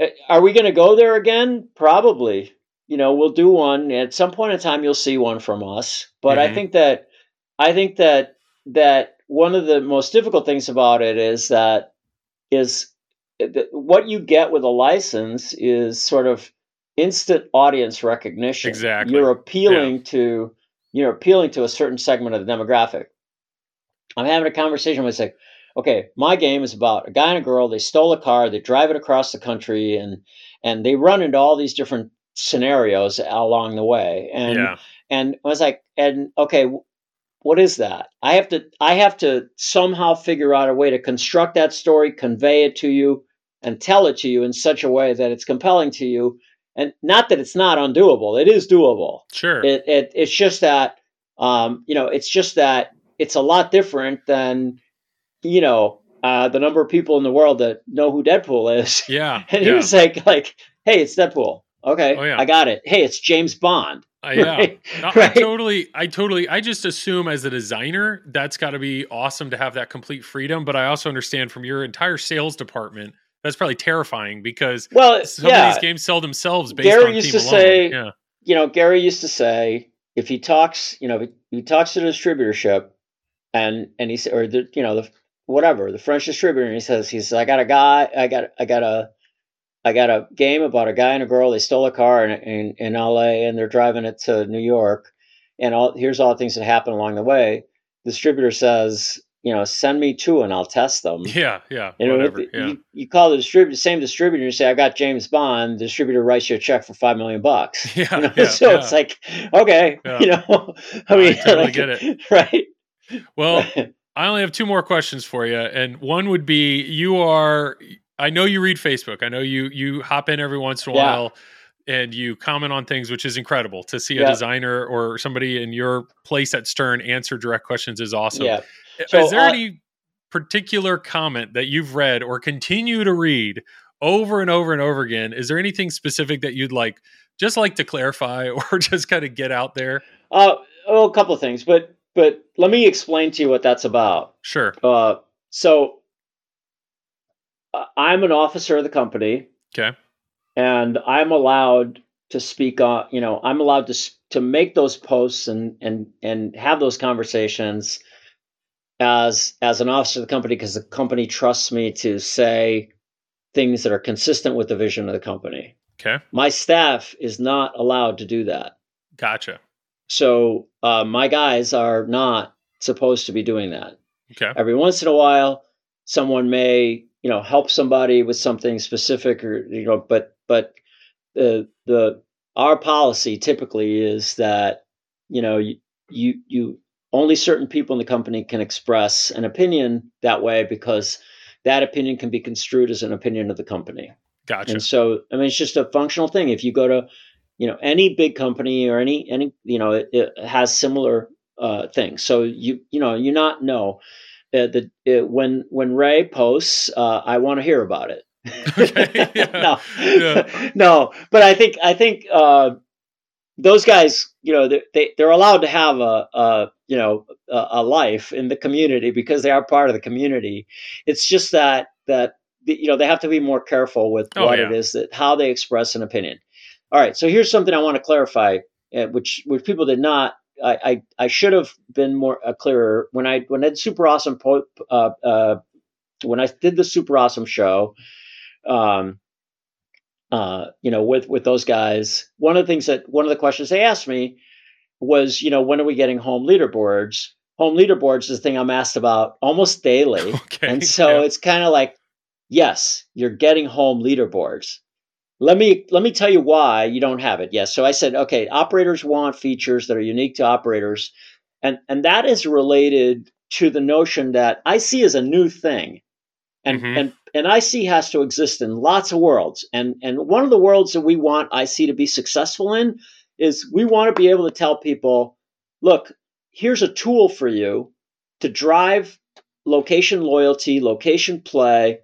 Speaker 4: uh, are we going to go there again? Probably. You know, we'll do one at some point in time. You'll see one from us. But I
Speaker 3: Mhm.
Speaker 4: think that I think that that one of the most difficult things about it is that is that what you get with a license is sort of instant audience recognition.
Speaker 3: Exactly.
Speaker 4: You're appealing to you're appealing to a certain segment of the demographic. I'm having a conversation with like, okay, my game is about a guy and a girl. They stole a car. They drive it across the country, and and they run into all these different scenarios along the way. And
Speaker 3: yeah,
Speaker 4: and I was like, and okay, what is that? I have to I have to somehow figure out a way to construct that story, convey it to you, and tell it to you in such a way that it's compelling to you. And not that it's not undoable. It is doable.
Speaker 3: sure,
Speaker 4: It, it it's just that um, you know, it's just that it's a lot different than you know uh, the number of people in the world that know who Deadpool is.
Speaker 3: yeah,
Speaker 4: And he
Speaker 3: yeah,
Speaker 4: was like, like, hey, it's Deadpool. Okay,
Speaker 3: Oh, yeah.
Speaker 4: I got it. Hey, it's James Bond.
Speaker 3: Uh, yeah.
Speaker 4: Right?
Speaker 3: No, I totally, I totally, I just assume as a designer, that's got to be awesome to have that complete freedom. But I also understand from your entire sales department, that's probably terrifying because
Speaker 4: Well,
Speaker 3: some
Speaker 4: yeah.
Speaker 3: of these games sell themselves based
Speaker 4: Gary
Speaker 3: on
Speaker 4: used
Speaker 3: theme
Speaker 4: to
Speaker 3: alone.
Speaker 4: say-
Speaker 3: yeah,
Speaker 4: you know, Gary used to say if he talks, you know, if he talks to the distributorship, and and he said, or the you know the whatever the French distributor, and he says he's I got a guy, I got I got a I got a game about a guy and a girl. They stole a car in in, in L.A. and they're driving it to New York, and all here's all the things that happen along the way. The distributor says, you know, send me two and I'll test them.
Speaker 3: yeah, yeah,
Speaker 4: You
Speaker 3: whatever.
Speaker 4: if
Speaker 3: yeah,
Speaker 4: you, you call the distributor, same distributor, and say, "I got James Bond." The distributor writes you a check for five million bucks.
Speaker 3: yeah,
Speaker 4: You know?
Speaker 3: yeah,
Speaker 4: so
Speaker 3: yeah.
Speaker 4: it's like, okay, you know, I
Speaker 3: I
Speaker 4: mean,
Speaker 3: totally
Speaker 4: like,
Speaker 3: get it.
Speaker 4: right?
Speaker 3: well, I only have two more questions for you, and one would be: you are. I know you read Facebook. I know you you hop in every once in a
Speaker 4: Yeah.
Speaker 3: while, and you comment on things, which is incredible to see a
Speaker 4: Yeah.
Speaker 3: designer or somebody in your place at Stern answer direct questions is awesome.
Speaker 4: yeah.
Speaker 3: is there
Speaker 4: uh,
Speaker 3: any particular comment that you've read or continue to read over and over and over again? Is there anything specific that you'd like, just like to clarify, or just kind of get out there?
Speaker 4: Uh, well, a couple of things, but but let me explain to you what that's about.
Speaker 3: Sure.
Speaker 4: Uh, so I'm an officer of the company,
Speaker 3: Okay.
Speaker 4: and I'm allowed to speak on. You know, I'm allowed to to make those posts and and and have those conversations as as an officer of the company because the company trusts me to say things that are consistent with the vision of the company.
Speaker 3: Okay.
Speaker 4: My staff is not allowed to do that.
Speaker 3: Gotcha.
Speaker 4: So uh, my guys are not supposed to be doing that.
Speaker 3: Okay.
Speaker 4: Every once in a while, someone may you know help somebody with something specific, or you know, but but the the our policy typically is that you know you you, you only certain people in the company can express an opinion that way because that opinion can be construed as an opinion of the company.
Speaker 3: Gotcha.
Speaker 4: And so, I mean, it's just a functional thing. If you go to, you know, any big company or any any, you know, it, it has similar uh, things. So you you know, you not know uh, the uh, when when Ray posts, uh, I want to hear about it.
Speaker 3: Okay,
Speaker 4: no,
Speaker 3: yeah.
Speaker 4: no, but I think I think uh, those guys, you know, they, they they're allowed to have a, a you know a, a life in the community because they are part of the community. It's just that that you know they have to be more careful with
Speaker 3: Oh,
Speaker 4: what
Speaker 3: yeah.
Speaker 4: it is that how they express an opinion. All right, so here's something I want to clarify, which which people did not. I I, I should have been more uh, clearer when I when I did super awesome po- uh, uh, when I did the super awesome show. Um, uh, you know, with with those guys, one of the things that one of the questions they asked me was, you know, when are we getting home leaderboards? Home leaderboards is the thing I'm asked about almost daily.
Speaker 3: Okay.
Speaker 4: And so
Speaker 3: yeah.
Speaker 4: it's kind of like, yes, you're getting home leaderboards. Let me let me tell you why you don't have it. Yes. So I said, okay, operators want features that are unique to operators, and and that is related to the notion that IC is a new thing. And,
Speaker 3: Mhm.
Speaker 4: and and IC has to exist in lots of worlds. And and one of the worlds that we want IC to be successful in is we want to be able to tell people, look, here's a tool for you to drive location loyalty, location play,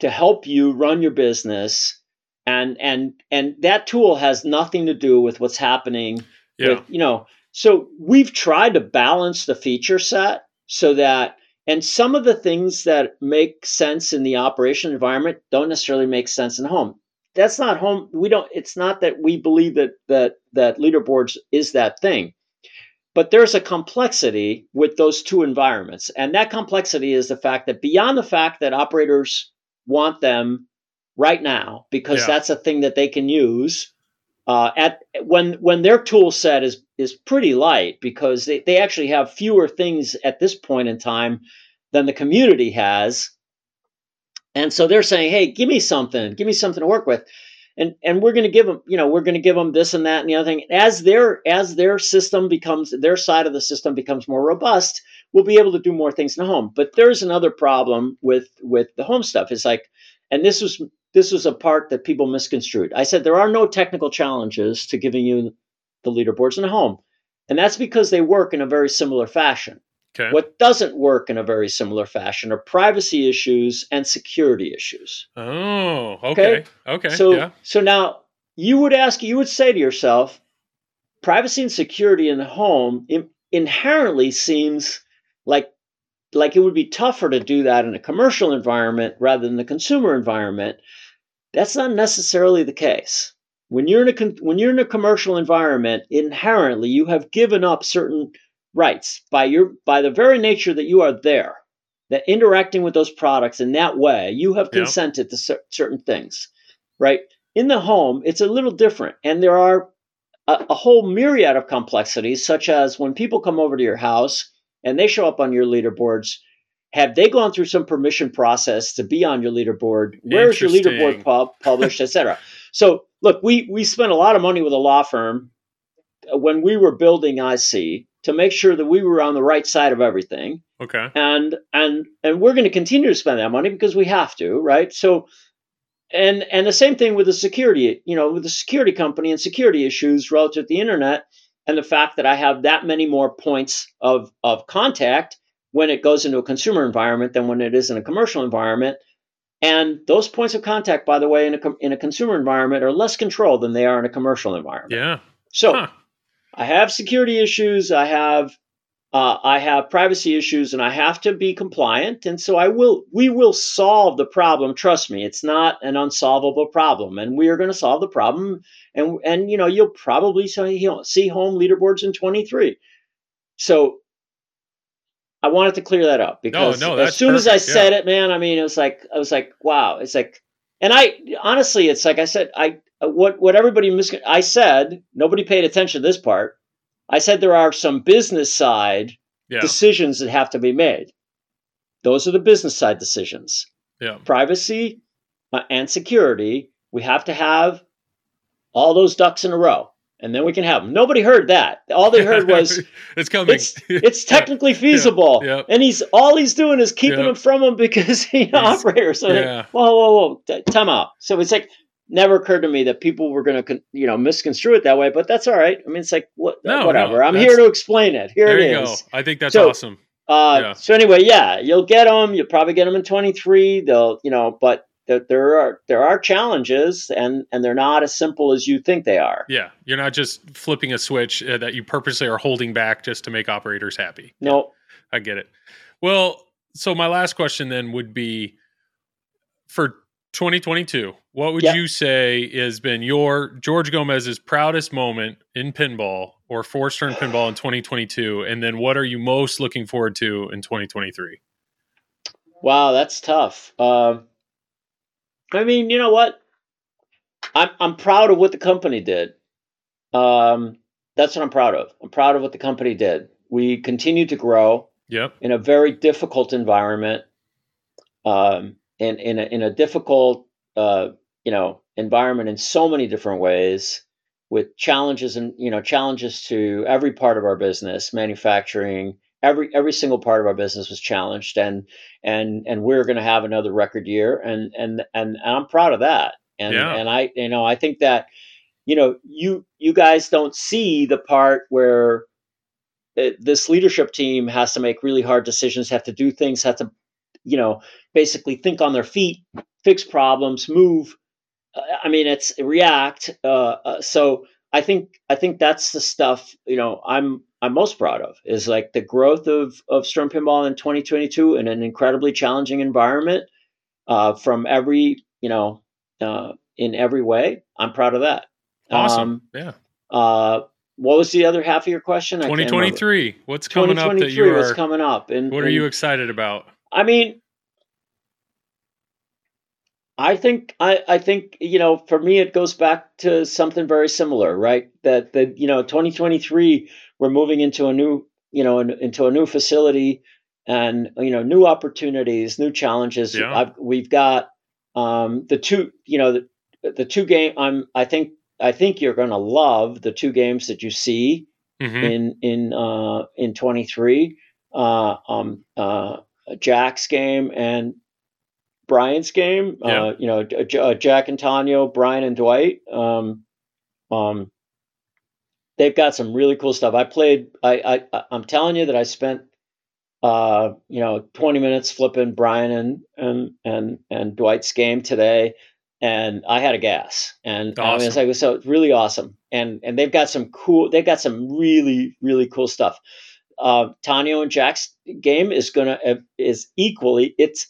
Speaker 4: to help you run your business. And and and that tool has nothing to do with what's happening
Speaker 3: Yeah.
Speaker 4: with, you know so we've tried to balance the feature set so that and some of the things that make sense in the operation environment don't necessarily make sense in home. That's not home we don't it's not that we believe that that that leaderboards is that thing. But there's a complexity with those two environments. And that complexity is the fact that beyond the fact that operators want them right now because
Speaker 3: Yeah.
Speaker 4: that's a thing that they can use uh, at when when their tool set is is pretty light because they, they actually have fewer things at this point in time than the community has. And so they're saying hey give me something give me something to work with. And and we're going to give them you know we're going to give them this and that and the other thing. As their as their system becomes their side of the system becomes more robust we'll be able to do more things in the home. But there's another problem with with the home stuff. It's like and this was this was a part that people misconstrued i said there are no technical challenges to giving you the leaderboards in the home and that's because they work in a very similar fashion
Speaker 3: Okay.
Speaker 4: what doesn't work in a very similar fashion are privacy issues and security issues
Speaker 3: Oh, okay. Okay.
Speaker 4: so
Speaker 3: yeah.
Speaker 4: so now you would ask, you would say to yourself, privacy and security in the home in, inherently seems like like it would be tougher to do that in a commercial environment rather than the consumer environment. That's not necessarily the case. When you're in a con- when you're in a commercial environment, inherently you have given up certain rights by your by the very nature that you are there, that interacting with those products in that way, you have
Speaker 3: Yeah.
Speaker 4: consented to cer- certain things, right? In the home, it's a little different, and there are a, a whole myriad of complexities, such as when people come over to your house and they show up on your leaderboards. Have they gone through some permission process to be on your leaderboard? Where is your leaderboard pub, published, etc.? So, look, we we spent a lot of money with a law firm uh, when we were building IC to make sure that we were on the right side of everything
Speaker 3: Okay.
Speaker 4: and and and we're going to continue to spend that money because we have to right so and and the same thing with the security you know with the security company and security issues relative to the internet and the fact that i have that many more points of of contact when it goes into a consumer environment than when it is in a commercial environment and those points of contact by the way in a in a consumer environment are less controlled than they are in a commercial environment
Speaker 3: Yeah.
Speaker 4: so
Speaker 3: Huh.
Speaker 4: I have security issues. I have uh, I have privacy issues, and I have to be compliant. And so I will. We will solve the problem. Trust me, it's not an unsolvable problem, and we are going to solve the problem. And and you know you'll probably see, you know, see home leaderboards in 23. So I wanted to clear that up because
Speaker 3: no,
Speaker 4: as
Speaker 3: that's
Speaker 4: soon as I
Speaker 3: perfect, yeah.
Speaker 4: said it, man, I mean, it was like I was like, wow, it's like, and I honestly, it's like I said, I uh, what what everybody mis- I said nobody paid attention to this part. I said there are some business side
Speaker 3: Yeah.
Speaker 4: decisions that have to be made. Those are the business side decisions.
Speaker 3: Yeah.
Speaker 4: Privacy uh, and security. We have to have all those ducks in a row, and then we can have them. Nobody heard that. All they heard was
Speaker 3: it's coming.
Speaker 4: it's it's technically feasible,
Speaker 3: yeah.
Speaker 4: and he's all he's doing is keeping
Speaker 3: Yeah.
Speaker 4: them from them because He's- operator. So like,
Speaker 3: yeah.
Speaker 4: whoa, whoa, whoa, time out. So it's like never occurred to me that people were going to you know misconstrue it that way, but that's all right. I mean, it's like what,
Speaker 3: No, no,
Speaker 4: whatever. I'm here to explain it. Here it is.
Speaker 3: go. I think that's
Speaker 4: So-
Speaker 3: awesome.
Speaker 4: Uh,
Speaker 3: Yeah.
Speaker 4: So anyway, yeah, you'll get them. You'll probably get them in 23. They'll, you know, but there, there are there are challenges, and and they're not as simple as you think they are.
Speaker 3: Yeah. You're not just flipping a switch uh, that you purposely are holding back just to make operators happy.
Speaker 4: No,
Speaker 3: I get it. Well, so my last question then would be for 2022, what would
Speaker 4: Yeah.
Speaker 3: you say has been your George Gomez's proudest moment in pinball or for Stern pinball in 2022? And then what are you most looking forward to in 2023?
Speaker 4: wow, that's tough. Um, I mean, you know what? I'm I'm proud of what the company did. Um, that's what I'm proud of. I'm proud of what the company did. We continue to grow.
Speaker 3: Yep.
Speaker 4: in a very difficult environment, um, in in a, in a difficult uh, you know environment in so many different ways, with challenges and you know challenges to every part of our business, manufacturing, every every single part of our business was challenged, and and and we're going to have another record year, and and and, and I'm proud of that. And
Speaker 3: Yeah.
Speaker 4: and I you know I think that you know you you guys don't see the part where uh, this leadership team has to make really hard decisions, have to do things, have to you know basically think on their feet, fix problems, move. I mean, it's react. Uh, uh, so I think I think that's the stuff you know I'm I'm most proud of is like the growth of of Stern Pinball in 2022 in an incredibly challenging environment uh, from every you know uh, in every way. I'm proud of that.
Speaker 3: Awesome.
Speaker 4: Um,
Speaker 3: yeah.
Speaker 4: uh, what was the other half of your question? I can't remember.
Speaker 3: 2023. What's coming up that
Speaker 4: 2023
Speaker 3: you are?
Speaker 4: coming up, and
Speaker 3: What are
Speaker 4: and-
Speaker 3: you excited about?
Speaker 4: I mean, I think I, I think you know for me it goes back to something very similar, right? That that you know 2023 we're moving into a new you know in, into a new facility and you know new opportunities, new challenges.
Speaker 3: Yeah.
Speaker 4: I've, we've got um, the two you know the, the two game. I'm I think I think you're going to love the two games that you see
Speaker 3: hmm
Speaker 4: in in uh, in 23 uh, um, uh, Jack's game and Brian's game.
Speaker 3: Yeah.
Speaker 4: Uh, you know, J- uh, Jack and Tanio, Brian and Dwight. Um, um, they've got some really cool stuff. I played. I, I I'm telling you that I spent uh, you know 20 minutes flipping Brian and and and and Dwight's game today. And I had a gas, and I mean, it's
Speaker 3: Awesome.
Speaker 4: like so it's really awesome. And and they've got some cool. They've got some really really cool stuff. Uh, Tanio and Jack's game is gonna uh, is equally. It's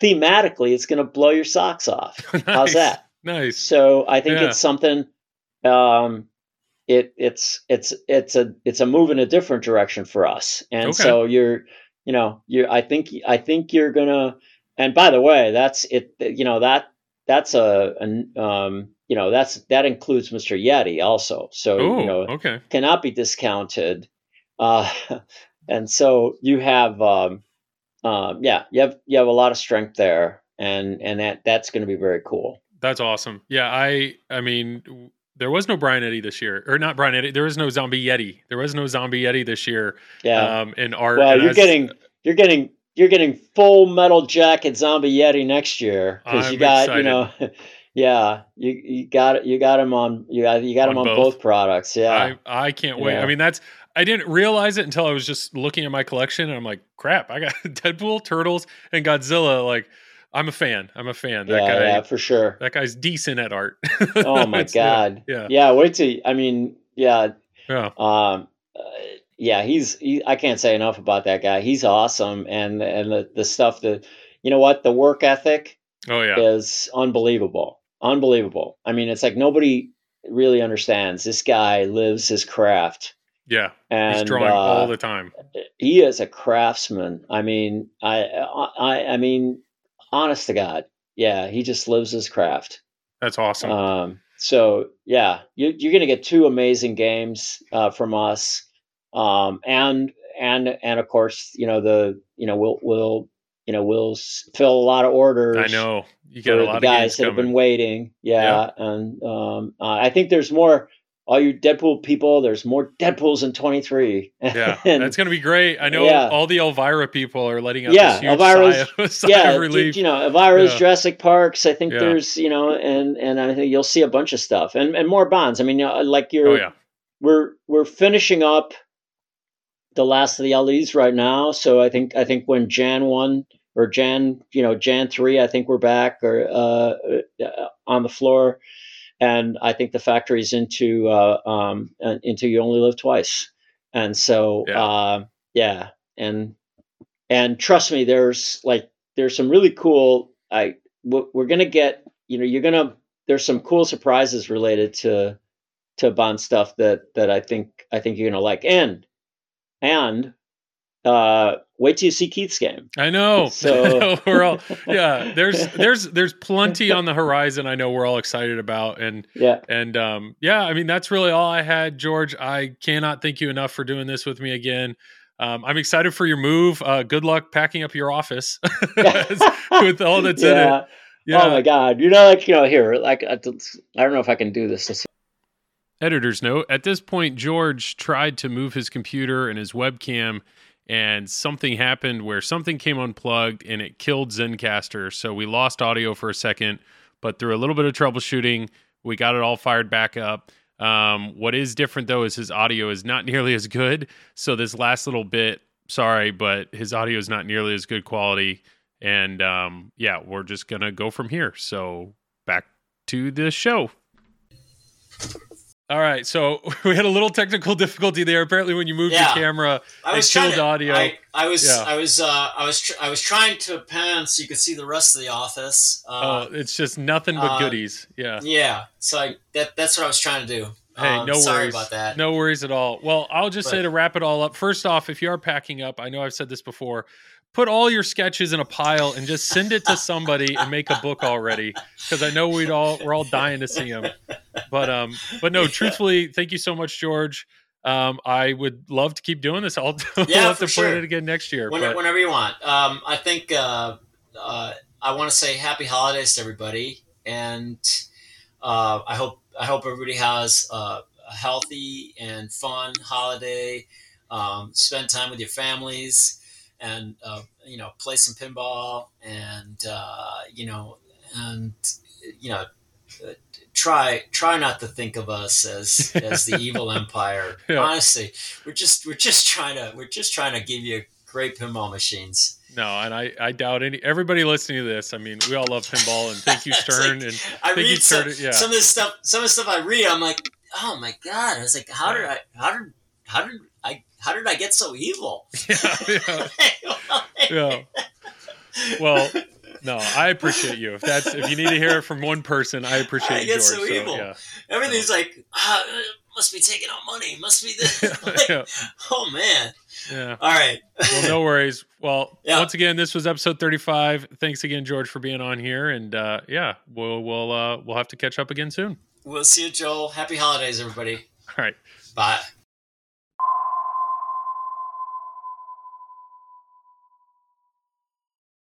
Speaker 4: thematically, it's gonna blow your socks off. How's that?
Speaker 3: Nice.
Speaker 4: So I think
Speaker 3: Yeah.
Speaker 4: it's something. Um, it it's it's it's a it's a move in a different direction for us, and
Speaker 3: Okay.
Speaker 4: so you're you know you I think I think you're gonna. And by the way, that's it. You know that that's a, an um you know that's that includes Mr. Yeti also. So
Speaker 3: Oh,
Speaker 4: you know
Speaker 3: okay.
Speaker 4: cannot be discounted. Uh, and so you have, um, uh, yeah, you have you have a lot of strength there, and and that that's going to be very cool.
Speaker 3: That's awesome. Yeah, I I mean there was no Brian Eddy this year. Or not Brian Eddy. There was no Zombie Yeti. There was no Zombie Yeti this year
Speaker 4: Yeah.
Speaker 3: um in art.
Speaker 4: well, you're
Speaker 3: that's-
Speaker 4: getting you're getting you're getting full metal jacket zombie yeti next year because you got you know. Yeah, you you got you got him on you got you got him
Speaker 3: On
Speaker 4: on
Speaker 3: both?
Speaker 4: both, products. Yeah,
Speaker 3: I I can't wait.
Speaker 4: Yeah.
Speaker 3: I mean that's I didn't realize it until I was just looking at my collection and I'm like, crap, I got Deadpool, Turtles, and Godzilla. Like, I'm a fan. I'm a fan. That
Speaker 4: yeah,
Speaker 3: guy
Speaker 4: yeah, for sure.
Speaker 3: that guy's decent at art.
Speaker 4: Oh my god.
Speaker 3: Yeah.
Speaker 4: Yeah, wait till I mean, yeah,
Speaker 3: Yeah.
Speaker 4: um, uh, yeah, he's he, I can't say enough about that guy. He's awesome, and and the, the stuff that you know what the work ethic
Speaker 3: Oh yeah.
Speaker 4: is unbelievable, unbelievable. I mean, it's like nobody really understands. This guy lives his craft,
Speaker 3: Yeah.
Speaker 4: and
Speaker 3: He's drawing
Speaker 4: uh,
Speaker 3: all the time.
Speaker 4: he is a craftsman. I mean, I I I mean, honest to God, yeah, he just lives his craft.
Speaker 3: That's awesome.
Speaker 4: Um, so yeah, you, you're going to get two amazing games uh, from us, um, and and and of course, you know the you know we'll we'll you know we'll fill a lot of orders.
Speaker 3: I know. You got a
Speaker 4: the
Speaker 3: lot of
Speaker 4: guys that have been waiting. Yeah, and um, uh, I think there's more. All you Deadpool people, there's more Deadpools in 23.
Speaker 3: Yeah,
Speaker 4: And-
Speaker 3: that's going to be great. I know
Speaker 4: Yeah.
Speaker 3: all the Elvira people are letting out
Speaker 4: Yeah, Elvira's-
Speaker 3: sigh sigh
Speaker 4: yeah,
Speaker 3: relief.
Speaker 4: you know, Elvira's
Speaker 3: Yeah.
Speaker 4: Jurassic Parks. I think
Speaker 3: Yeah.
Speaker 4: there's, you know, and and I think you'll see a bunch of stuff and and more bonds. I mean, like you're
Speaker 3: oh yeah,
Speaker 4: we're we're finishing up the last of the LEs right now. So I think I think when Jan one or Jan you know Jan three, I think we're back or uh, uh, on the floor, and I think the factory's into uh, um, into you only live twice, and so
Speaker 3: Yeah.
Speaker 4: uh, yeah, and and trust me, there's like there's some really cool. I we're gonna get you know you're gonna there's some cool surprises related to to Bond stuff that that I think I think you're gonna like. And and uh, wait till you see Keith's game.
Speaker 3: I know.
Speaker 4: So-
Speaker 3: we're all yeah. There's there's there's plenty on the horizon. I know we're all excited about and
Speaker 4: Yeah,
Speaker 3: and um yeah. I mean that's really all I had, George. I cannot thank you enough for doing this with me again. Um, I'm excited for your move. Uh, good luck packing up your office with all that's in it.
Speaker 4: yeah.
Speaker 3: Yeah.
Speaker 4: Oh my God! You know, like you know, here, like I don't I don't know if I can do this.
Speaker 3: Editor's note At this point, George tried to move his computer and his webcam and something happened where something came unplugged and it killed Zencastr. So we lost audio for a second, but through a little bit of troubleshooting, we got it all fired back up. Um, what is different though is his audio is not nearly as good. So this last little bit, sorry, but his audio is not nearly as good quality. And um, yeah, we're just gonna go from here. So back to the show. All right, so we had a little technical difficulty there. Apparently, when you moved
Speaker 4: Yeah.
Speaker 3: your camera,
Speaker 4: I was
Speaker 3: it killed
Speaker 4: to,
Speaker 3: audio.
Speaker 4: I, I was
Speaker 3: Yeah.
Speaker 4: I was uh, I was tr- I was trying to pan so you could see the rest of the office. Uh,
Speaker 3: oh, it's just nothing but
Speaker 4: uh,
Speaker 3: goodies. Yeah.
Speaker 4: yeah, so I, that that's what I was trying to do.
Speaker 3: Hey,
Speaker 4: Um,
Speaker 3: no
Speaker 4: sorry
Speaker 3: worries
Speaker 4: about that.
Speaker 3: No worries at all. Well, I'll just say to wrap it all up. First off, if you are packing up, I know I've said this before. Put all your sketches in a pile and just send it to somebody and make a book already, because I know we'd all we're all dying to see them. But um, but no, truthfully, thank you so much, George. Um, I would love to keep doing this. I'll we'll
Speaker 4: Yeah,
Speaker 3: have to
Speaker 4: sure.
Speaker 3: plan it again next year.
Speaker 4: When,
Speaker 3: but
Speaker 4: whenever you want. Um, I think uh, uh, I want to say happy holidays to everybody, and uh, I hope I hope everybody has a healthy and fun holiday. Um, spend time with your families, and uh, you know, play some pinball, and uh, you know, and you know. Try, try not to think of us as as the evil empire.
Speaker 3: Yeah.
Speaker 4: Honestly, we're just we're just trying to we're just trying to give you great pinball machines.
Speaker 3: no, and I I doubt any everybody listening to this. I mean, we all love pinball, and thank you, Stern,
Speaker 4: like-
Speaker 3: and
Speaker 4: I
Speaker 3: Thank you,
Speaker 4: read some,
Speaker 3: Turner, yeah.
Speaker 4: some of the stuff. Some of the stuff I read, I'm like, oh my god! I was like, how did I? How did? How did I? How did I get so evil?
Speaker 3: yeah, yeah. yeah. Well, no, I appreciate you. If that's if you need to hear it from one person, I appreciate
Speaker 4: I
Speaker 3: you,
Speaker 4: get
Speaker 3: George.
Speaker 4: so evil.
Speaker 3: yeah.
Speaker 4: Everything's like, ah, must be taking out money. Must be this. Like,
Speaker 3: yeah,
Speaker 4: oh man!
Speaker 3: yeah.
Speaker 4: All right.
Speaker 3: Well, no worries. Well,
Speaker 4: Yeah.
Speaker 3: once again, this was episode thirty-five. Thanks again, George, for being on here, and uh, yeah, we'll we'll uh, we'll have to catch up again soon.
Speaker 4: We'll see you, Joel. Happy holidays, everybody.
Speaker 3: All right.
Speaker 4: Bye.